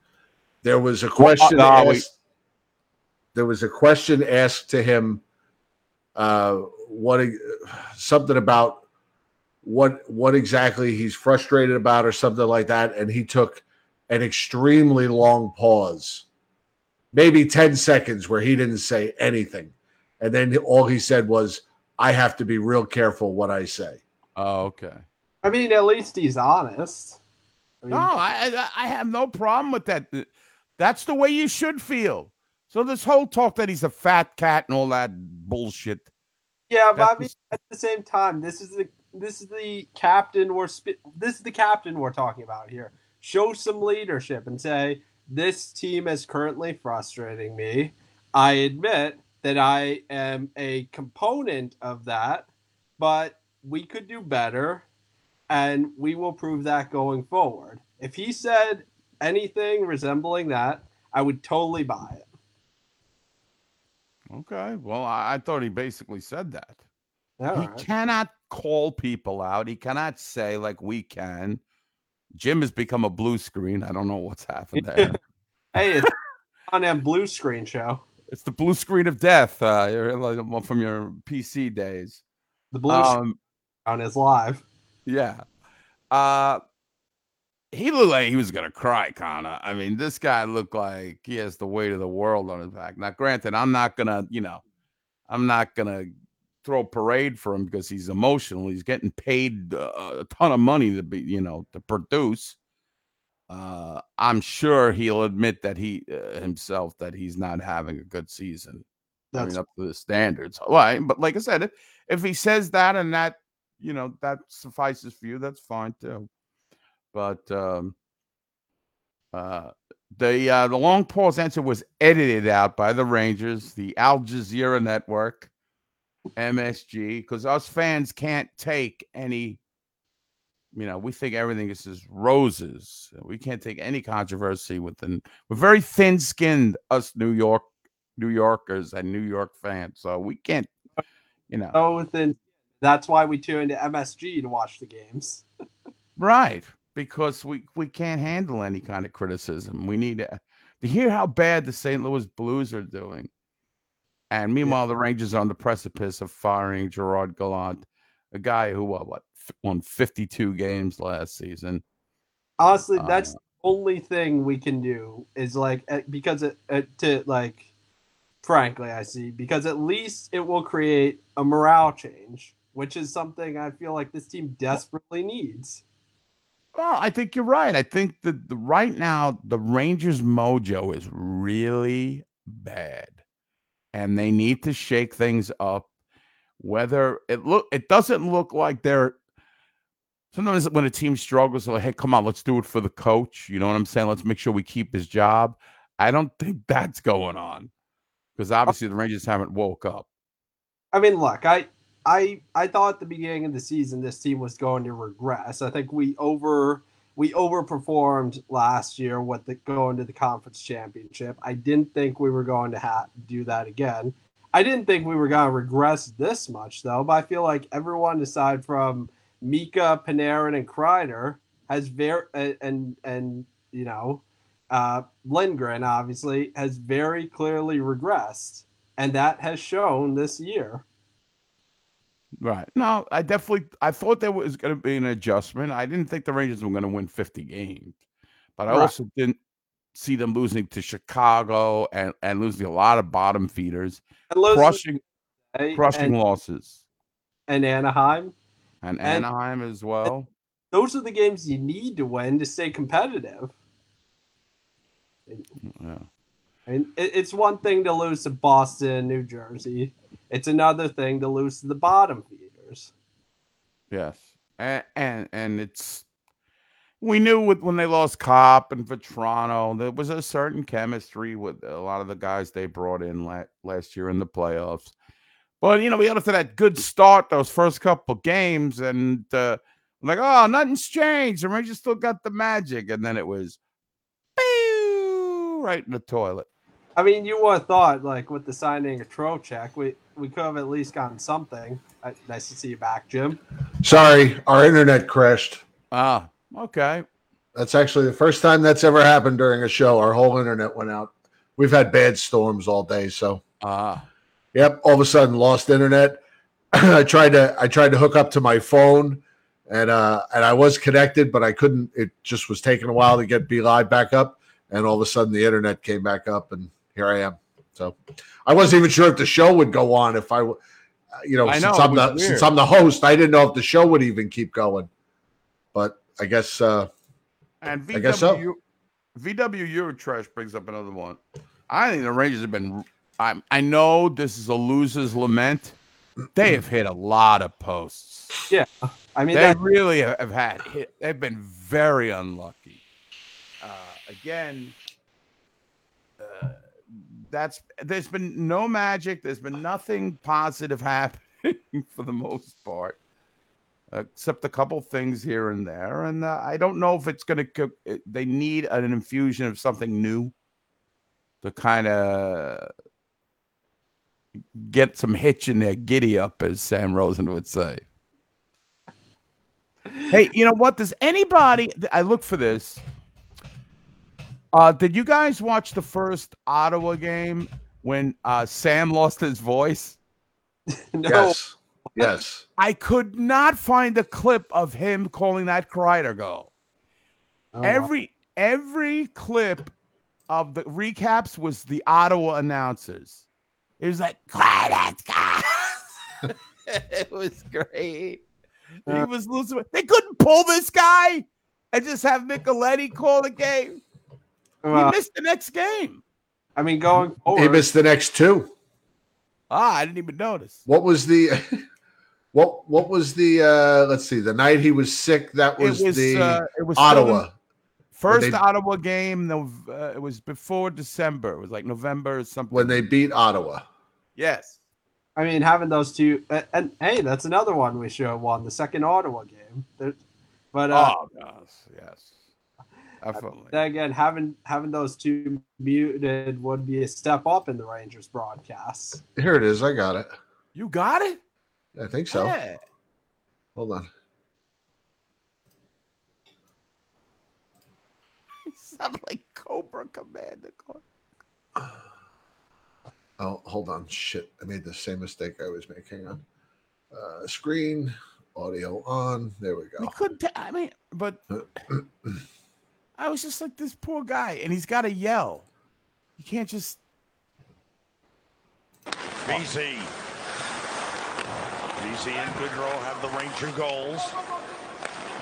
There was a question no, we- asked. There was a question asked to him. Uh, what something about what what exactly he's frustrated about or something like that, and he took an extremely long pause maybe 10 seconds where he didn't say anything. And then all he said was, I have to be real careful what I say. Oh, okay. I mean, at least he's honest. I mean, No, I, I I have no problem with that. That's the way you should feel. So this whole talk that he's a fat cat and all that bullshit. yeah, but I mean, just- at the same time, this is the this is the captain we're this is the captain we're talking about here. Show some leadership and say this team is currently frustrating me. I admit that I am a component of that, but we could do better, and we will prove that going forward. If he said anything resembling that, I would totally buy it. Okay. Well, I, I thought he basically said that. All he right. cannot call people out. He cannot say like we can. Jim has become a blue screen. I don't know what's happened there. (laughs) Hey, it's on that blue screen show. it's the blue screen of death. Uh, from your PC days. The blue Um, on his live. Yeah. Uh he looked like he was gonna cry, Connor. I mean, this guy looked like he has the weight of the world on his back. Now, granted, I'm not gonna, you know, I'm not gonna throw a parade for him because he's emotional. He's getting paid uh, a ton of money to be, you know, to produce. Uh, I'm sure he'll admit that he uh, himself that he's not having a good season. I mean, up to the standards. Right. But like I said, if, if he says that and that, you know, that suffices for you, that's fine too. But um uh the uh the long pause answer was edited out by the Rangers, the Al Jazeera network, MSG, because us fans can't take any you know, we think everything is just roses. We can't take any controversy within we're very thin skinned, us New York New Yorkers and New York fans. So we can't, you know. so within. That's why we tune into MSG to watch the games. Right, because we we can't handle any kind of criticism. We need to, to hear how bad the St. Louis Blues are doing. And meanwhile, the Rangers are on the precipice of firing Gerard Gallant, a guy who what, what won 52 games last season. Honestly, that's Uh, the only thing we can do is like eh, because it, it to like. Frankly, I see because at least it will create a morale change, which is something I feel like this team desperately needs. Well, I think you're right. I think that the, right now the Rangers mojo is really bad, and they need to shake things up. Whether it look, it doesn't look like they're. Sometimes when a team struggles, like, "Hey, come on, let's do it for the coach." You know what I'm saying? Let's make sure we keep his job. I don't think that's going on because oh obviously the Rangers haven't woke up. I mean, look, I I I thought at the beginning of the season this team was going to regress. I think we over we overperformed last year with the going to the conference championship. I didn't think we were going to do that again. I didn't think we were going to regress this much though, but I feel like everyone aside from Mika, Panarin, and Kreider has very and, and you know uh, Lindgren obviously has very clearly regressed, and that has shown this year. Right. No, I definitely I thought there was going to be an adjustment. I didn't think the Rangers were going to win 50 games. But I Right. also didn't see them losing to Chicago and, and losing a lot of bottom feeders, And losing- crushing Hey, crushing and, losses. and Anaheim. And, and- Anaheim as well. Those are the games you need to win to stay competitive. Mm, yeah. It's one thing to lose to Boston, New Jersey. It's another thing to lose to the bottom feeders. Yes. And and, and it's we knew with, when they lost Copp and Vatrano, there was a certain chemistry with a lot of the guys they brought in la- last year in the playoffs. But you know, we got off to that good start those first couple games, and uh, like, oh, nothing's changed. The Rangers still got the magic, and then it was right in the toilet. I mean, you would have thought, like, with the signing of Trocheck, we, we could have at least gotten something. Uh, nice to see you back, Jim. Sorry, our internet crashed. Ah, okay. That's actually the first time that's ever happened during a show. Our whole internet went out. We've had bad storms all day, so Ah, Yep. All of a sudden, lost internet. (clears throat) I tried to I tried to hook up to my phone, and uh and I was connected, but I couldn't. It just was taking a while to get Be Live back up, and all of a sudden the internet came back up, and here I am. So I wasn't even sure if the show would go on if I, you know, I since know, I'm the was since. I'm the host, I didn't know if the show would even keep going. But I guess uh, And VW, I guess so. VW Eurotrash brings up another one. I think the Rangers have been. I, I know this is a loser's lament. They have hit a lot of posts. Yeah, I mean they that, really have had hit. They've been very unlucky. Uh, again, that's there's been no magic. There's been nothing positive (laughs) happening for the most part, except a couple things here and there. And uh, I don't know if it's going to. They need an infusion of something new to kind of get some hitch in their giddy up, as Sam Rosen would say. Hey, you know what? Does anybody? I look for this. Uh, did you guys watch the first Ottawa game when uh, Sam lost his voice? (laughs) no, yes, yes. I could not find a clip of him calling that Kreider goal. Oh, every every clip of the recaps was the Ottawa announcers. It was like Kreider. (laughs) it was great. He was losing. They couldn't pull this guy and just have Micheletti call the game. Well, he missed the next game. I mean, going He missed the next two. Ah, I didn't even notice. What was the (laughs) what what was the uh let's see, the night he was sick, that was, it was the uh, it was Ottawa. the first they- Ottawa game. Nov- uh, it was before December. It was like November or something. when they beat Ottawa. yes, I mean, having those two, and, and hey, that's another one we should have won the second Ottawa game. There- But uh, oh yes, yes, definitely. then again, having having those two muted would be a step up in the Rangers broadcasts. Here it is, I got it. You got it. I think so. Yeah. Hold on. (laughs) You sound like Cobra Commander. Oh, hold on. Shit. I made the same mistake I was making on uh, screen, audio on. There we We go. couldn't. ta- I mean, but (clears throat) I was just like this poor guy, and he's got to yell. You can't just. BC. BC and Goodrow have the Ranger goals.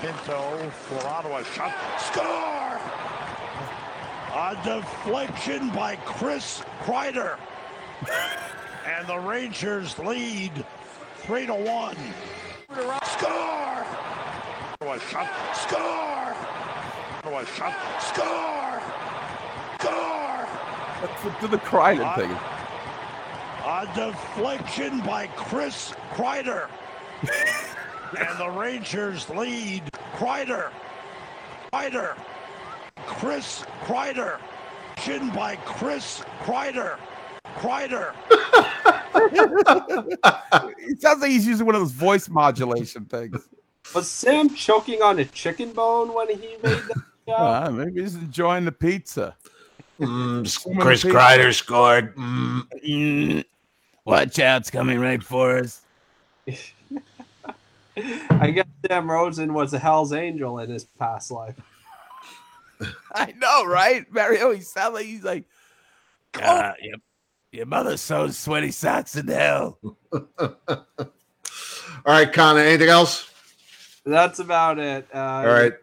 Pinto for Ottawa shot. Score! A deflection by Chris Kreider. and the Rangers lead three to one. Score! Ottawa shot. Score! Ottawa shot. Score! Score! Let's do the Kreider thing. A deflection by Chris Kreider. (laughs) and the Rangers lead. Kreider. Kreider. Chris Kreider. Deflection by Chris Kreider. Kreider. (laughs) It sounds like he's using one of those voice modulation things. Was Sam choking on a chicken bone when he made that? Shout? Uh, maybe he's enjoying the pizza. Mm, (laughs) Chris Kreider scored. Mm. (laughs) Watch out, it's coming right for us. (laughs) I guess Sam Rosen was a Hell's Angel in his past life. I know, right? Mario, he sounds like he's like, uh, your, your mother sews sweaty socks in hell. All right, Connor. Anything else? That's about it. Uh, All right.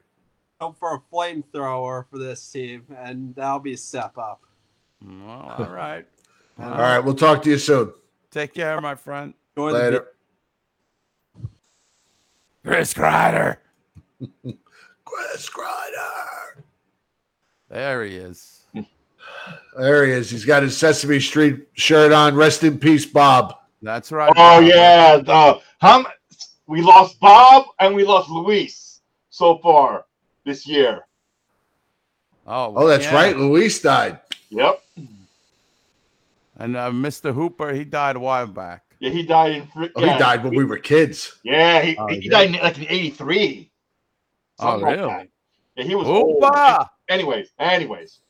Hope for a flamethrower for this team, and that'll be a step up. Well, all right. (laughs) All right. We'll talk to you soon. Take care, my friend. Enjoy the Later. Chris Kreider. (laughs) Chris Kreider. There he is. There he is. He's got his Sesame Street shirt on. Rest in peace, Bob. That's right. Oh yeah, uh, how m- we lost Bob and we lost Luis so far this year. Oh, Oh, that's yeah. right. Luis died. Yep. And uh, Mr. Hooper, he died a while back. Yeah, he died in. fr- Oh, yeah, he died when we were kids. Yeah, he, Oh, he yeah. died in, like in '83. Oh, really? Yeah, he was old. Hooper! Anyways, anyways,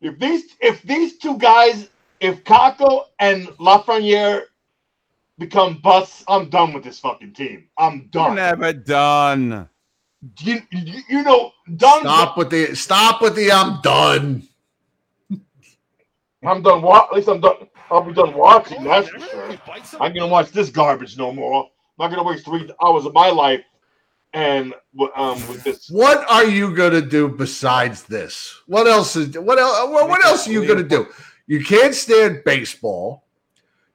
if these if these two guys, if Kakko and Lafreniere become busts, I'm done with this fucking team. I'm You're done. never done. You, you, you know, done. Stop with the stop with the I'm done. (laughs) I'm done. Wa- at least I'm done. I'll be done watching. That's for sure. I'm gonna watch this garbage no more. I'm not gonna waste three hours of my life and um with this. What are you gonna do besides this? What else is what else? What, what else are you gonna do? You can't stand baseball.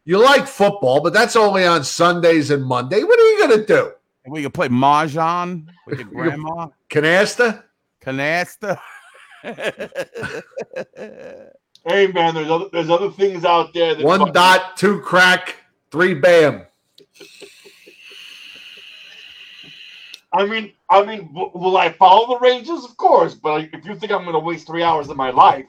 You like football, but that's only on Sundays and Monday. What are you gonna do? We can play mahjong with your (laughs) grandma. Canasta? Canasta. (laughs) Hey man, there's other there's other things out there. That One fucking- dot, two crack, three bam. I mean, I mean, w- will I follow the Rangers? Of course, but like, if you think I'm going to waste three hours of my life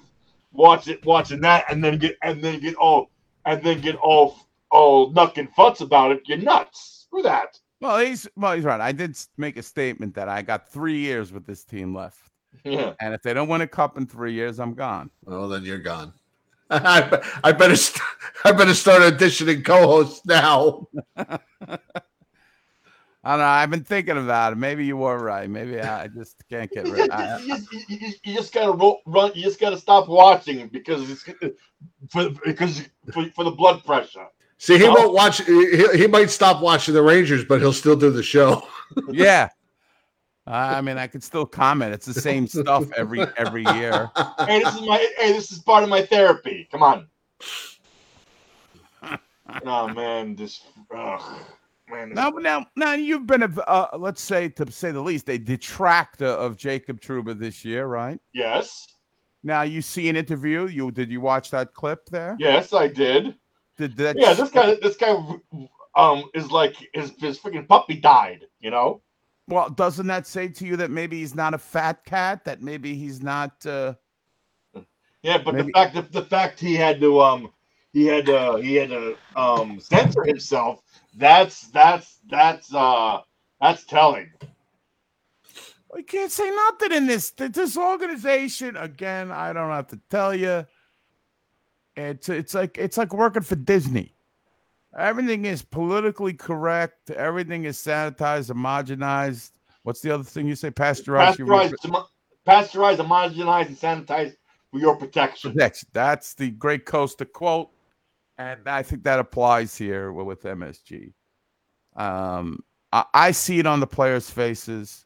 watch it, watching that, and then get and then get all and then get all all nuck and futz about it, you're nuts. Screw that. Well, he's well, he's right. I did make a statement that I got three years with this team left. Yeah. And if they don't win a cup in three years, I'm gone. Well, then you're gone. (laughs) I, I better st- (laughs) I better start auditioning co-hosts now. (laughs) I don't know. I've been thinking about it. Maybe you were right. Maybe I just can't get You rid. just, I, you just, you just, you just gotta ro- run. You just gotta stop watching because it's for because for, for the blood pressure. See, he No. won't watch. He, he might stop watching the Rangers, but he'll still do the show. (laughs) yeah. I mean, I could still comment. It's the same stuff every every year. hey, this is my hey, this is part of my therapy. Come on. oh man, this ugh, man. Now, now, now, you've been a, uh, let's say, to say the least, a detractor of Jacob Trouba this year, right? Yes. Now, you see an interview. You did you watch that clip there? Yes, I did. Did that? Yeah, this guy, this guy, um, is like his his freaking puppy died. You know. Well, doesn't that say to you that maybe he's not a fat cat? That maybe he's not. Uh, Yeah, but Maybe- the fact that the fact he had to um he had to he had to um censor himself. That's that's that's uh that's telling. I can't say nothing in this. This organization, again, I don't have to tell you. It's it's like it's like working for Disney. Everything is politically correct. Everything is sanitized, homogenized. What's the other thing you say? Pasteurized. you Pasteurize, re- homo- pasteurize, homogenize, and sanitized for your protection. Protection. That's the great Costa quote, and I think that applies here with MSG. Um, I, I see it on the players' faces.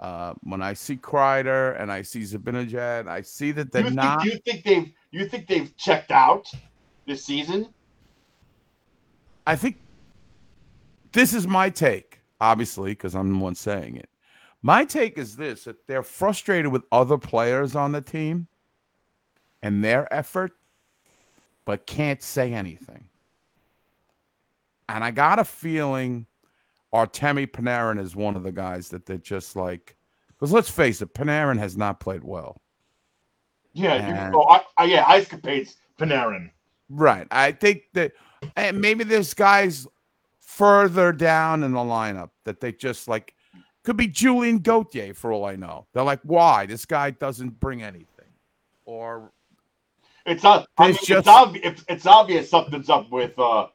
Uh, when I see Kreider and I see Zibanejad, I see that they're you not. Think, you think they've you think they've checked out this season? I think this is my take, obviously, because I'm the one saying it. My take is this that they're frustrated with other players on the team and their effort, but can't say anything. And I got a feeling Artemi Panarin is one of the guys that they're just like, because let's face it, Panarin has not played well. Yeah, And- you, oh, I, I, yeah, ice capades Panarin. Right. I think that and maybe there's guys further down in the lineup that they just like could be Julien Gauthier for all I know. They're like, why? This guy doesn't bring anything. Or It's not. I mean, just- it's, obvious, it's, it's obvious something's up with uh,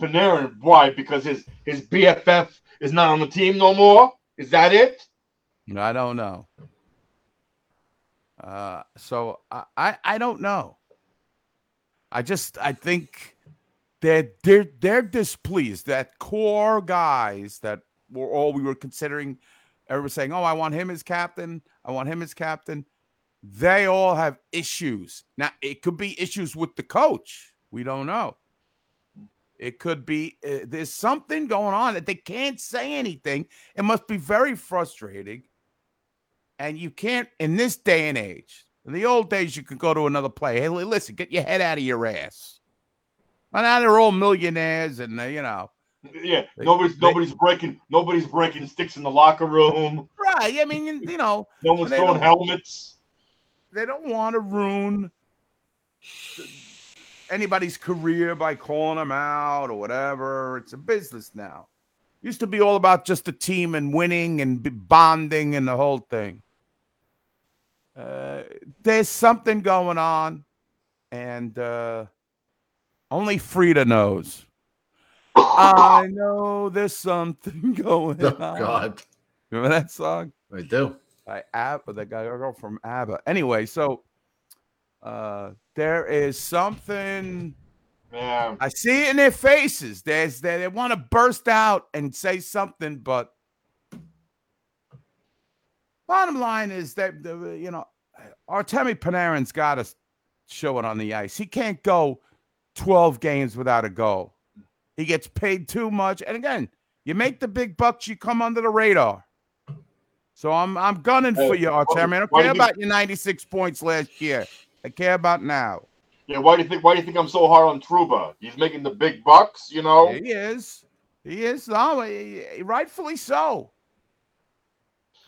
Panarin. Why? Because his his BFF is not on the team no more. Is that it? I don't know. Uh so I, I don't know. I just I think they're they're they're displeased that core guys that were all we were considering everyone saying, Oh, I want him as captain, I want him as captain. They all have issues. Now it could be issues with the coach. We don't know. It could be uh, there's something going on that they can't say anything. It must be very frustrating. And you can't in this day and age. In the old days, you could go to another play. Hey, listen, get your head out of your ass. Well, now they're all millionaires, and uh, you know, Yeah. They- nobody's they- nobody's breaking nobody's breaking sticks in the locker room. right? I mean, you- you know, No one's throwing helmets. they don't want to ruin anybody's career by calling them out or whatever. It's a business now. Used to be all about just the team and winning and bonding and the whole thing. Uh, there's something going on, and uh, only Frida knows. I know there's something (laughs) going Oh, on. God. Remember that song? I do. by ABBA, the guy girl from ABBA. Anyway, so Uh, there is something. Yeah. I see it in their faces. There's they, they want to burst out and say something, but bottom line is that uh, you know Artemi Panarin's got to show it on the ice. He can't go 12 games without a goal. He gets paid too much. And again, you make the big bucks, you come under the radar. So I'm I'm gunning for Hey, you, Artemi. I don't care you- about your 96 points last year. I care about now. Yeah, why do you think why do you think I'm so hard on Trouba? He's making the big bucks, you know. He is. He is. No, rightfully so.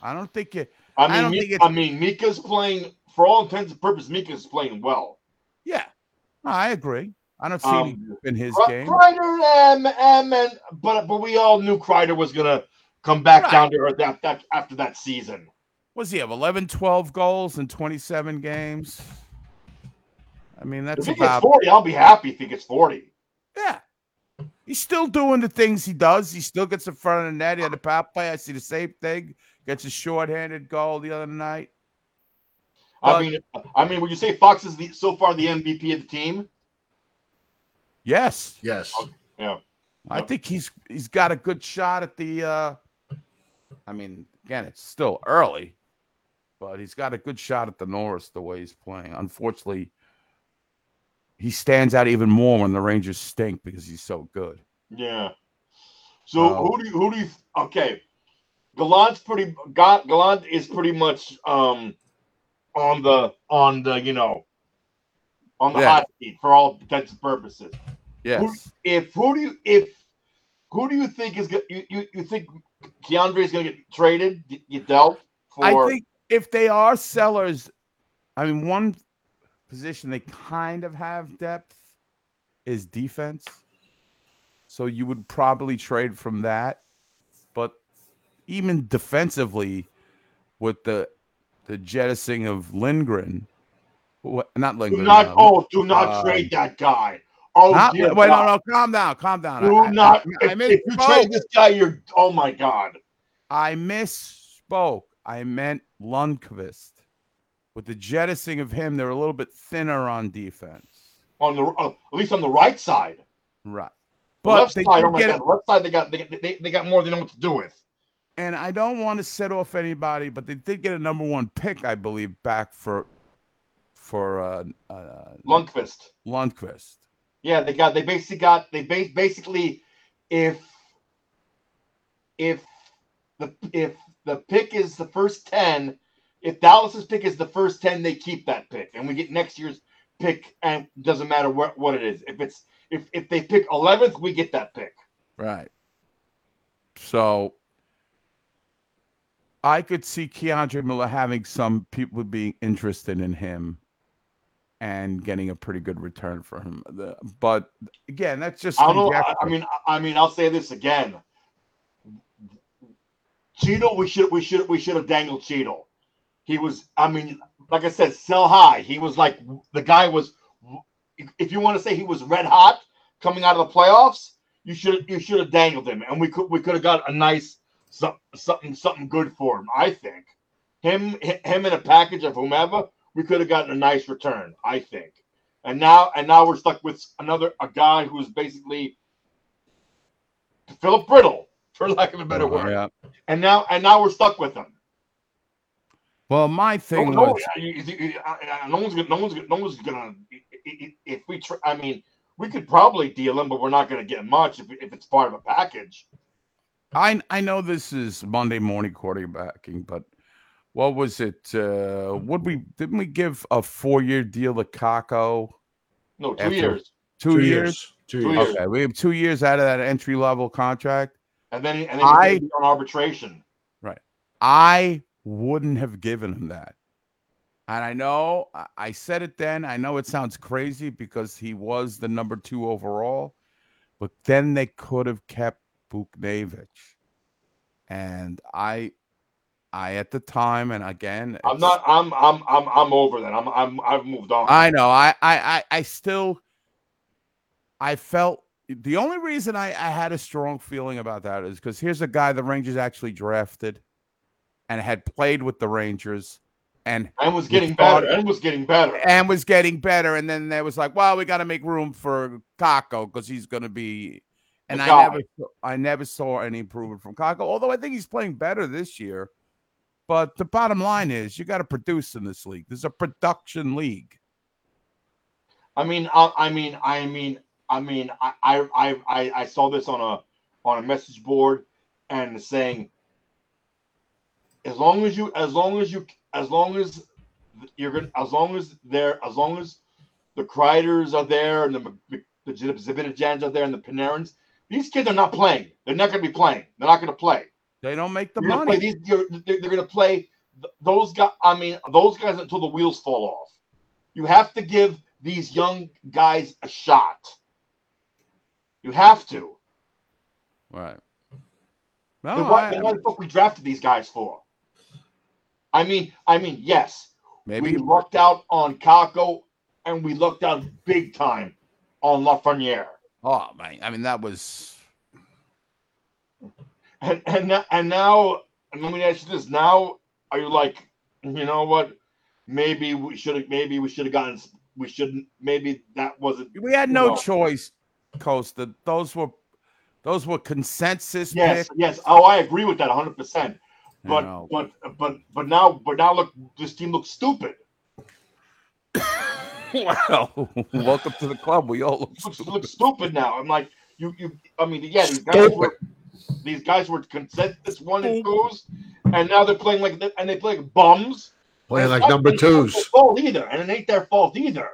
I don't think it. I I mean, don't Mi- think it's- I mean, Mika's playing for all intents and purposes. Mika's playing well. Yeah, No, I agree. I don't see Um, any in his game. Kreider, um, um, and but but we all knew Kreider was gonna come back Right. down to earth that, that after that season. Was he have 11, 12 goals in 27 games? I mean, If that's gets about. forty, I'll be happy if he gets forty. Yeah. He's still doing the things he does. He still gets in front of the net. He had a power play. I see the same thing. Gets a shorthanded goal the other night. I mean, I mean, would you say Fox is the, so far the MVP of the team? Yes. Yes. Yeah. I think he's he's got a good shot at the uh I mean, again, it's still early, but he's got a good shot at the Norris the way he's playing. Unfortunately, he stands out even more when the Rangers stink because he's so good. Yeah. So Um, who do you who do you okay? Gallant's pretty Ga- Gallant is pretty much um on the on the you know on the Yeah. hot seat for all intents and purposes. Yes. Who, if who do you if who do you think is go- you you, you think K'Andre is going to get traded? You dealt for I think if they are sellers, I mean, one position they kind of have depth is defense. So you would probably trade from that. But even defensively, with the the jettisoning of Lindgren, wh- not do not uh, oh do not uh, trade that guy. Oh not- wait, no, God. no, calm down, calm down. Do I- I- not I, I if, if you trade this guy, you're oh my god. I misspoke. I meant Lundkvist. With the jettisoning of him, they're a little bit thinner on defense. On the uh, at least on the right side. Right. But left they side, oh my get god, left side they got they, they, they got more than they know what to do with. And I don't want to set off anybody, but they did get a number one pick, I believe, back for for uh, uh, Lundkvist. Lundkvist. Yeah, they got they basically got they ba- basically if if the if the pick is the first 10, if Dallas's pick is the first 10, they keep that pick and we get next year's pick and doesn't matter what what it is. If it's if if they pick 11th, we get that pick. Right. So I could see K'Andre Miller having some people being interested in him and getting a pretty good return for him. The- But again, that's just I don't. I. I mean, I mean, I'll say this again. Cheeto, we should, we should, we should have dangled Cheeto. He was, I mean, like I said, sell high. He was like the guy was. If you want to say he was red hot coming out of the playoffs, you should, you should have dangled him, and we could, we could have got a nice some- something, something good for him. I think him, him in a package of whomever, we could have gotten a nice return. I think. And now, and now we're stuck with another a guy who's basically Philip Brittle, for lack of a better oh, word. Yeah. And now, and now we're stuck with him. Well, my thing no, was I- I- no one's gonna, no one's gonna, no one's gonna. If we, try, I mean, we could probably deal him, but we're not gonna get much if, if it's part of a package. I I know this is Monday morning quarterbacking, but what was it? Uh would we didn't we give a four year deal to Kakko? No, two after- years. Two, Two years? years. Two Two years. years. Okay, we have two years out of that entry level contract. And then, and then I- he's gonna be on arbitration. Right. I wouldn't have given him that. And I know I- I said it then. I know it sounds crazy because he was the number two overall, but then they could have kept Buchnevich. And I I at the time, and again, I'm not. I'm. I'm. I'm. I'm over that. I'm. I'm. I've moved on. I know. I, I, I, I still, I felt the only reason I, I had a strong feeling about that is because here's a guy the Rangers actually drafted and had played with the Rangers and And was getting better. And was getting better. and was getting better. And then there was like, well, we got to make room for Kakko because he's going to be. And The I never, saw- I never saw any improvement from Kakko. Although I think he's playing better this year. But the bottom line is, you got to produce in this league. This is a production league. I mean, I, I mean, I mean, I mean, I, I, I, I- I saw this on a on a message board, and saying, as long as you, as long as you, as long as you're gonna, as long as they're, as long as the Kreiders are there and the the, the Zibanejads are there and the Panarins, these kids are not playing. They're not going to be playing. They're not going to play. They don't make the gonna money. These, they're, they're going to play those guys. I mean, those guys until the wheels fall off. You have to give these young guys a shot. You have to. Right. Then No, what, I- then what the fuck we drafted these guys for? I mean, I mean, yes, Maybe- we lucked out on Kakko, and we lucked out big time on Lafreniere. Oh man, I mean that was And and and now, let me ask you this: Now, are you like, you know what? Maybe we should have. Maybe we should have gotten. We shouldn't. Maybe that wasn't. we had no No. choice, Costa. Those were those were consensus Yes, picks. yes. Oh, I agree with that 100. percent But but but but now but now look, this team looks stupid. Well, (laughs) welcome to the club. We all look looks, stupid. looks stupid now. I'm like, you, you. I mean, yeah, these guys were, these guys were consensus one and twos, and now they're playing like, and they play like bums. Playing And like not number their twos. Fault either, and it ain't their fault either.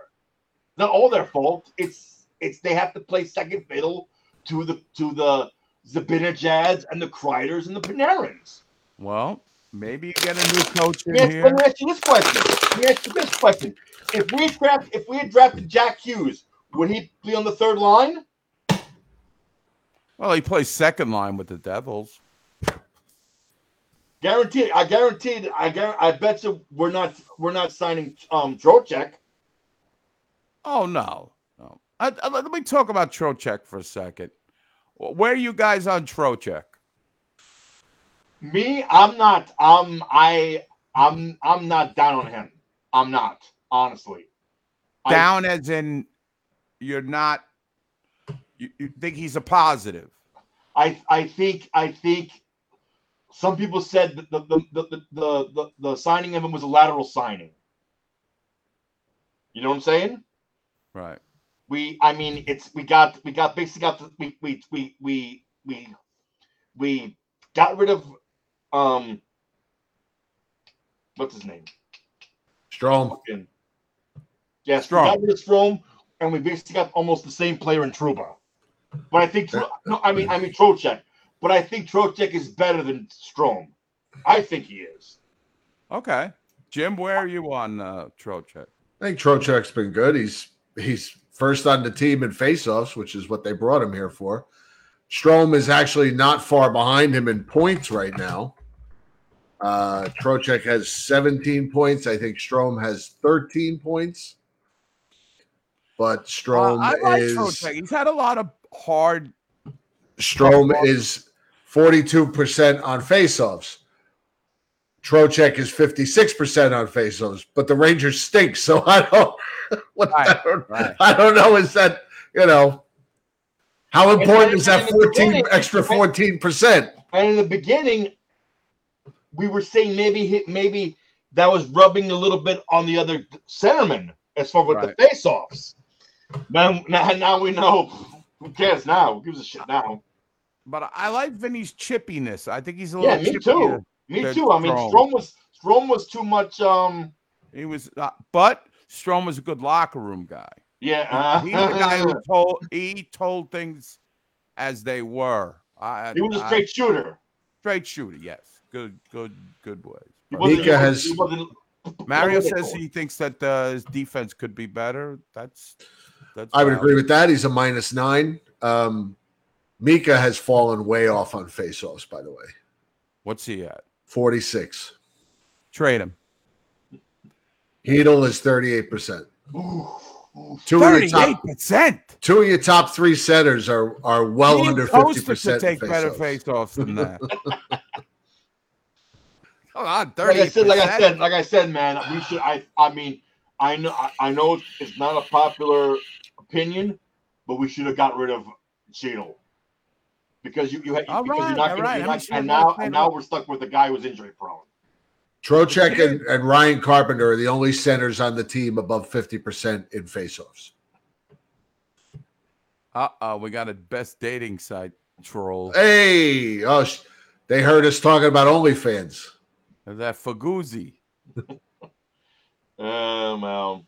Not all their fault. It's it's they have to play second fiddle to the to the Zibanejads and the Kreiders and the Panarins. Well, maybe you get a new coach in ask, here. let me ask you this question. Let me ask you this question. If we draft, if we had drafted Jack Hughes, would he be on the third line? Well, he plays second line with the Devils. Guaranteed. I guaranteed. I guar- I bet you we're not we're not signing um Trocheck. Oh no, no. I, I- let me talk about Trocheck for a second. Where are you guys on Trocheck? Me, I'm not. Um, I I'm I'm not down on him. I'm not honestly. I- Down as in you're not. You, you think he's a positive? I I think I think some people said that the the the the, the, the, the signing of him was a lateral signing. You know what I'm saying? Right. we i mean it's we got we got basically got the, we, we we we we we got rid of um what's his name Strome. Yeah, yes Strome. we got rid of Strome, and we basically got almost the same player in Trouba but i think Tro- no i mean i mean Trocheck but i think Trocheck is better than Strome. i think he is Okay. Jim, where are you on uh, Trocheck? I think Trocheck's been good. He's he's first on the team in faceoffs, which is what they brought him here for. Strome is actually not far behind him in points right now. Uh Trocheck has 17 points. I think Strome has 13 points. But Strome Uh, I like is Trocheck. He's had a lot of hard. Strome is 42% on faceoffs. Trocheck is 56% on faceoffs, but the Rangers stink. So (laughs) I don't what I, don't, I don't know. Is that you know how important is that and in the 14 extra 14%? And in the beginning, we were saying maybe he- maybe that was rubbing a little bit on the other centerman as far with the face-offs. Now, now, now we know. Who cares now? Who gives a shit now? But I like Vinny's chippiness. I think he's a little. Yeah, me too. Me too. I mean. Strome was Strome was too much. Um, He was, uh, but Strome was a good locker room guy. yeah. Uh, He's the guy who told he told things as they were. I, he was a straight shooter. straight shooter. Yes, good, good, good ways. He Mika has- (laughs) Mario what are they says he thinks that uh, his defense could be better. That's that's. I would valid. agree with that. He's a minus nine. Um, Mika has fallen way off on faceoffs, by the way. What's he at? 46. Trade him. Hedel is 38%. Two of your top Thirty-eight percent. two of your top three centers are are well under 50% to take better faceoffs. face-offs than that. (laughs) Come on, Like I said, like I said, like I said, man, we should. I, I mean, I know, I, I know it's not a popular opinion, but we should have got rid of Chytil because you, you, had, because right, you're not gonna, right. you're I mean, not, sure, and now, and now we're stuck with a guy who's injury prone. Trocheck and, and Ryan Carpenter are the only centers on the team above 50% in faceoffs. Uh oh, we got a best dating site troll. Hey, oh, sh- they heard us talking about OnlyFans. Is that Faguzzi? Um, um,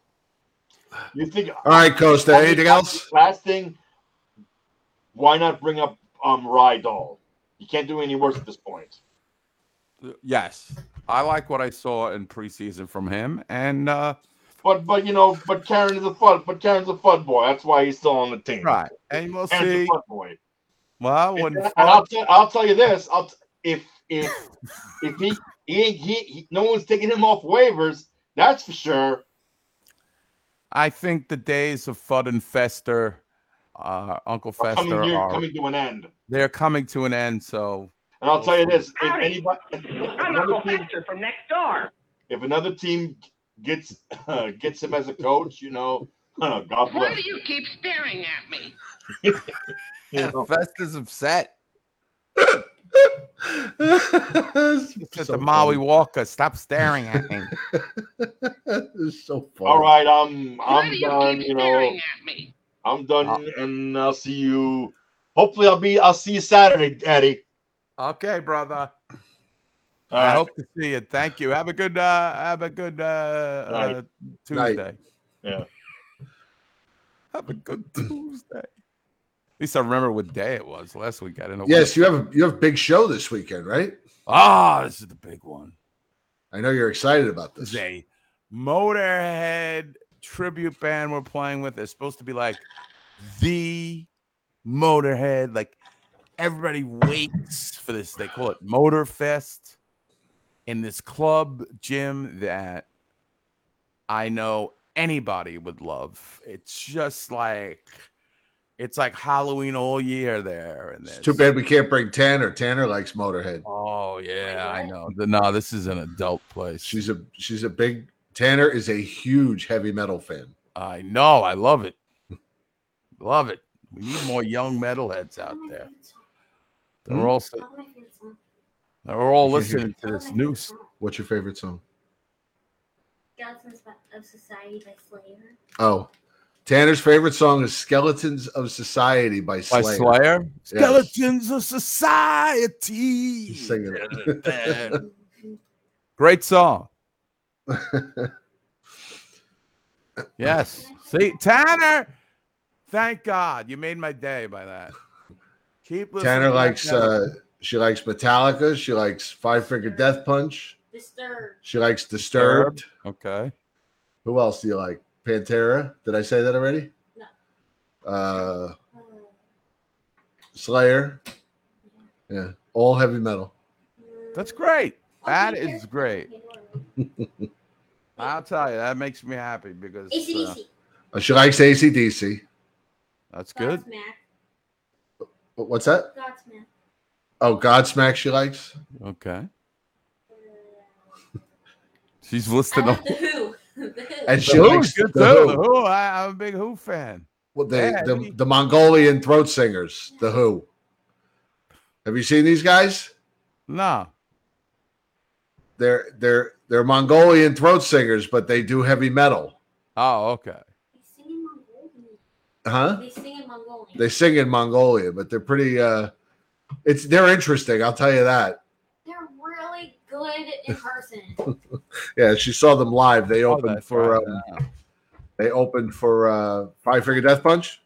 you think? All right, Costa, anything else? Last thing, why not bring up um Rydal? You can't do any worse at this point. Yes. I like what I saw in preseason from him. And uh But but you know, but Karen is a fun, but Karen's a fun boy. That's why he's still on the team. right. And we'll Karen's see. a fun boy. Well, And, when and I'll, tell, I'll tell you this: I'll t- if if if he he, he he no one's taking him off waivers, that's for sure. I think the days of Fudd and Fester, uh, Uncle Are Fester, coming, near, are coming to an end. they're coming to an end. So And I'll tell you this: if Howdy. anybody, if I'm another Uncle team, Fester from next door. if another team gets (laughs) gets him as a coach, you know, (laughs) God bless. Why do you keep staring at me? (laughs) You know? Fester's upset. Said So Maui funny. Walker, stop staring at me. (laughs) It's so funny. All right, I'm I'm do you done. keep You know, staring at me? I'm done, and I'll see you. Hopefully, I'll be. I'll see you Saturday, Eddie. Okay, brother. All I right. hope to see you. Thank you. Have a good uh have a good uh, Night. uh Tuesday. Yeah. Have a good Tuesday. At least I remember what day it was last week. I didn't know. Yes, you have a you have a big show this weekend, right? Ah, this is the big one. I know you're excited about this. It's a Motorhead tribute band we're playing with. They're supposed to be like the Motorhead. Like everybody waits for this. They call it Motorfest in this club gym that I know anybody would love. It's just like it's like Halloween all year there. And It's too bad we can't bring Tanner. Tanner likes Motorhead. Oh yeah, I know. The- No, this is an adult place. She's a she's a big Tanner is a huge heavy metal fan. I know. I love it. Love it. We need more young metalheads out there. They're Hmm? all si- they're all listening to this new. What's your favorite song? Skeletons of Society by Slayer. Oh, Tanner's favorite song is "Skeletons of Society" by By Slayer. Slayer. Yes. Skeletons of Society. He's singing it. (laughs) Great song. (laughs) Yes. See, Tanner. Thank God you made my day by that. Keep listening. Tanner likes uh she likes Metallica. She likes Five Finger Death Punch. Disturbed. She likes Disturbed. Okay. Who else do you like? Pantera. Did I say that already? No. Uh, Slayer. Yeah, all heavy metal. That's great. That is great. (laughs) I'll tell you, that makes me happy because uh, ACDC. Uh, she likes ACDC. that's good. Godsmack. What's that? Godsmack. Oh, Godsmack. She likes. Okay. She's listing I like the Who. The Who. And she Who's likes good the too. Who. The Who. I, I'm a big Who fan. Well, the, Yeah, the he- the Mongolian throat singers, the Who. Have you seen these guys? No. They're they're they're Mongolian throat singers, but they do heavy metal. Oh, okay. They sing in Mongolian. Huh? They sing in Mongolian. They sing in Mongolia, but they're pretty. uh It's they're interesting. I'll tell you that. They're really good in person. (laughs) Yeah, she saw them live. They Oh, opened that's for right, um, they opened for uh Five Finger Death Punch.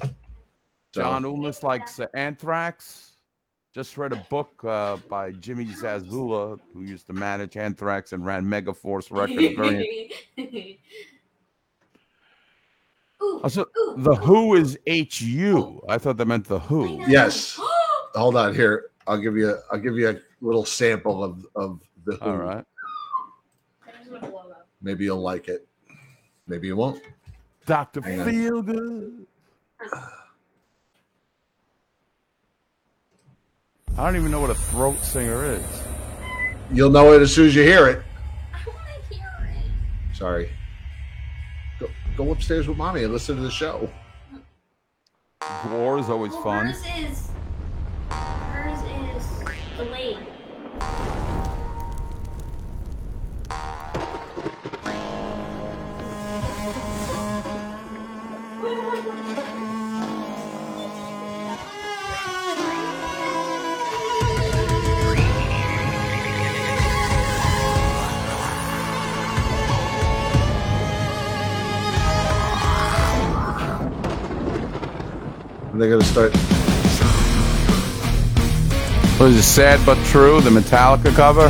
So- John Ulmus likes uh, Anthrax. Just read a book uh, by Jimmy Zazula, who used to manage Anthrax and ran Megaforce Records. Very (laughs) Ooh, Also, ooh. the Who is H U. I thought that meant the Who. Yes. (gasps) Hold on here. I'll give you. I'll give you a little sample of of the. Who. All right. Maybe you'll like it. Maybe you won't. Doctor Hang. Feelgood. I don't even know what a throat singer is. You'll know it as soon as you hear it. I want to hear it. Sorry. Go, go upstairs with mommy and listen to the show. War is always fun. Hers is. Hers is delayed. And they're gonna start. Was it sad but true? The Metallica cover.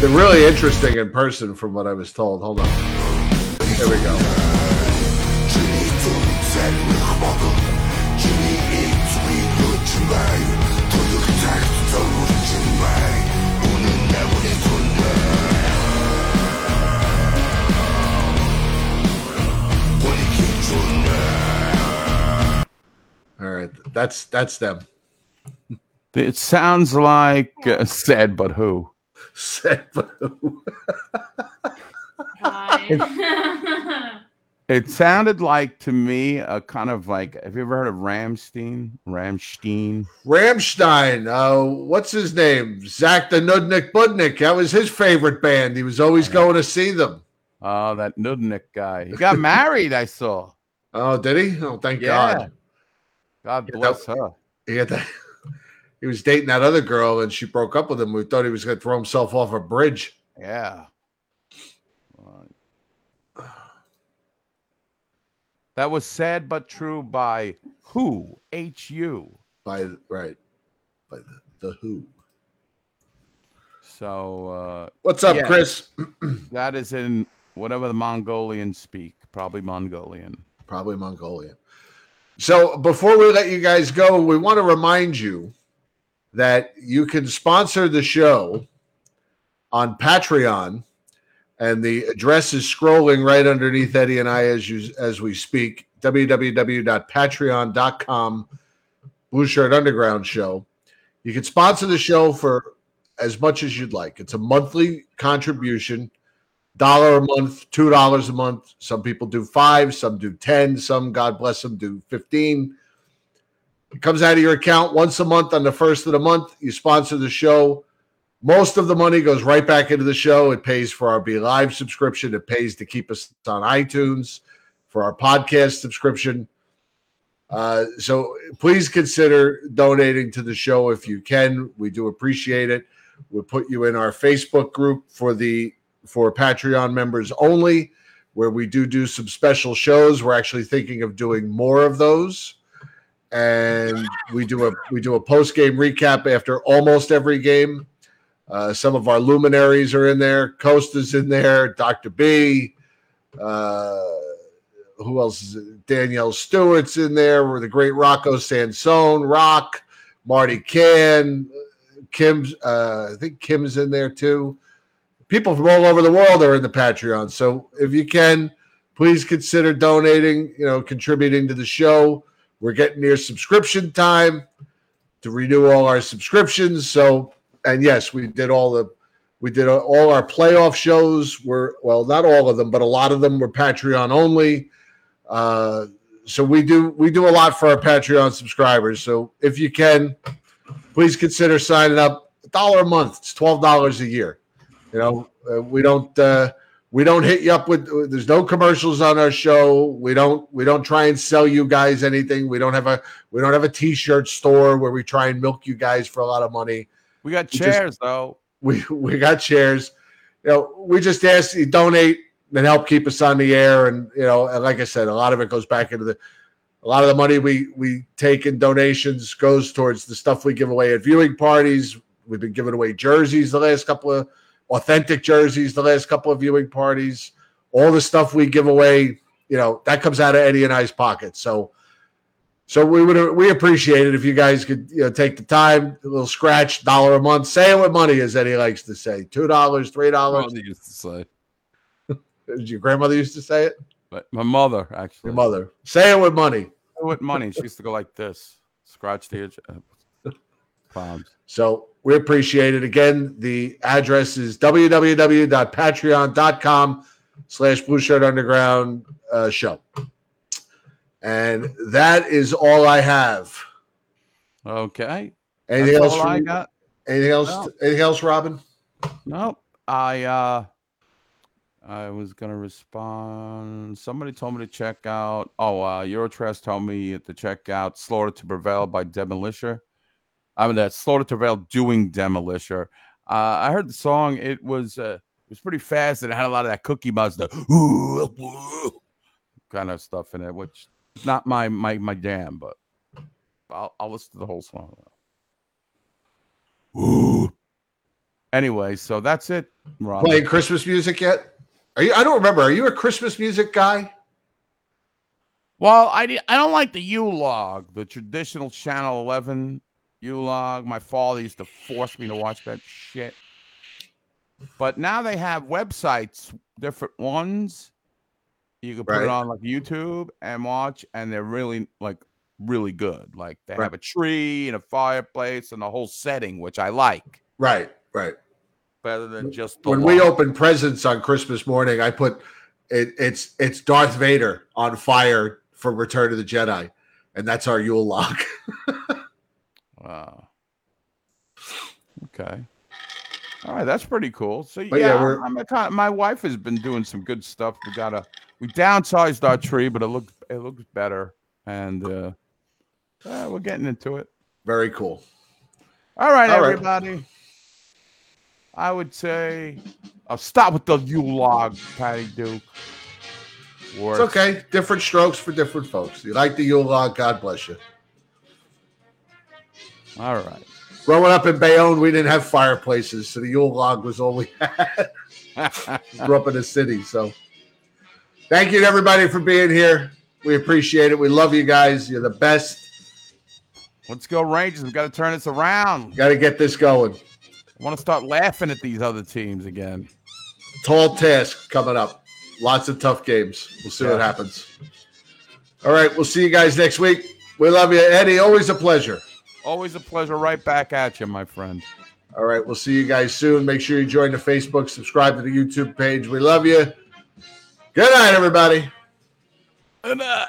They're really interesting in person, from what I was told. Hold on. There we go. All right, that's that's them. It sounds like uh, sad but who? Sad but who? (laughs) It sounded like to me a kind of like. Have you ever heard of Rammstein? Rammstein. Rammstein. Uh, what's his name? Zach the Nudnik Budnik. That was his favorite band. He was always going to see them. Oh, that Nudnik guy. He (laughs) got married. I saw. Oh, did he? Oh, thank Yeah. God. God bless that- her. He had that. He was dating that other girl, and she broke up with him. We thought he was going to throw himself off a bridge. Yeah. That was sad but true by who? H U. By right. By the, the Who. So uh What's up, yeah, Chris? (clears throat) that is in whatever the Mongolians speak. Probably Mongolian. Probably Mongolian. So before we let you guys go, we want to remind you that you can sponsor the show on Patreon, and the address is scrolling right underneath Eddie and I as you as we speak. www.patreon.com Blue Shirt Underground Show. You can sponsor the show for as much as you'd like. It's a monthly contribution, dollar a month, two dollars a month. Some people do five, some do ten, some God bless them do fifteen. It comes out of your account once a month on the first of the month. You sponsor the show. Most of the money goes right back into the show. It pays for our BeLive subscription. It pays to keep us on iTunes for our podcast subscription. Uh, so please consider donating to the show if you can. We do appreciate it. We'll put you in our Facebook group for the for Patreon members only, where we do do some special shows. We're actually thinking of doing more of those, and we do a we do a post game recap after almost every game. Uh, some of our luminaries are in there. Costa's in there. Doctor B. Uh, who else is it? Danielle Stewart's in there. We're the great Rocco Sansone, Rock, Marty Can, Kim's. Uh, I think Kim's in there too. People from all over the world are in the Patreon. So if you can, please consider donating. You know, contributing to the show. We're getting near subscription time to renew all our subscriptions. So, and yes, we did all the we did all our playoff shows. Were well, not all of them, but a lot of them were Patreon only. Uh, so we do we do a lot for our Patreon subscribers. So if you can, please consider signing up. A dollar a month. It's twelve dollars a year. You know, uh, we don't uh, we don't hit you up with. There's no commercials on our show. We don't we don't try and sell you guys anything. We don't have a we don't have a T-shirt store where we try and milk you guys for a lot of money. We got We just- chairs though. (laughs) We we got chairs. You know, we just ask you donate and help keep us on the air. And you know, and like I said, a lot of it goes back into the a lot of the money we we take in donations goes towards the stuff we give away at viewing parties. We've been giving away jerseys the last couple of authentic jerseys the last couple of viewing parties. All the stuff we give away, you know, that comes out of Eddie and I's pocket. So so we would we appreciate it if you guys could you know take the time, a little scratch, dollar a month. Say it with money, as Eddie likes to say. Two dollars, three dollars. Used to say. Your grandmother used to say it. But my mother actually. Your mother. Say it with money. with money. She used to go like this, scratch the edge. uh, So we appreciate it. Again, the address is www.patreon.com slash blue shirt underground uh, show. And that is all I have. Okay. Anything That's else? I you? got. Anything else? No. Anything else, Robin? Nope. I uh I was gonna respond. Somebody told me to check out. Oh, uh Eurotrash told me to check out Slaughter to Prevail by Demolisher. I mean that Slaughter Prevail doing Demolisher. Uh I heard the song, it was uh it was pretty fast and it had a lot of that cookie the kind of stuff in it, which is not my my my jam, but I'll I'll listen to the whole song. Anyway, so that's it. Playing Christmas music yet? Are you? I don't remember. Are you a Christmas music guy? Well, I I don't like the Yule log, the traditional Channel 11 Yule log. My father used to force me to watch that shit. But now they have websites, different ones. You can put Right. it on like YouTube and watch, and they're really like really good. Like they Right. have a tree and a fireplace and the whole setting, which I like Right, right. better than just the When we open presents on Christmas morning, I put it, it's it's Darth Vader on fire for Return of the Jedi, and that's our Yule log. (laughs) Wow. Okay. All right, that's pretty cool. So But yeah, yeah, we're- I'm a kind my wife has been doing some good stuff. We got a we downsized our tree, but it looks it looks better, and uh, we're getting into it. Very cool. All right, All right. everybody. I would say, uh, stop with the Yule log, Patty Duke. It's okay. Different strokes for different folks. You like the Yule log? God bless you. All right. Growing up in Bayonne, we didn't have fireplaces, so the Yule log was all we had. (laughs) Grew up in the city, so thank you to everybody for being here. We appreciate it. We love you guys. You're the best. Let's go, Rangers. We've got to turn this around. Got to get this going. I want to start laughing at these other teams again. Tall task coming up. Lots of tough games. We'll see what happens. All right, we'll see you guys next week. We love you, Eddie. Always a pleasure. Always a pleasure. Right back at you, my friend. All right, we'll see you guys soon. Make sure you join the Facebook, subscribe to the YouTube page. We love you. Good night, everybody. Good night.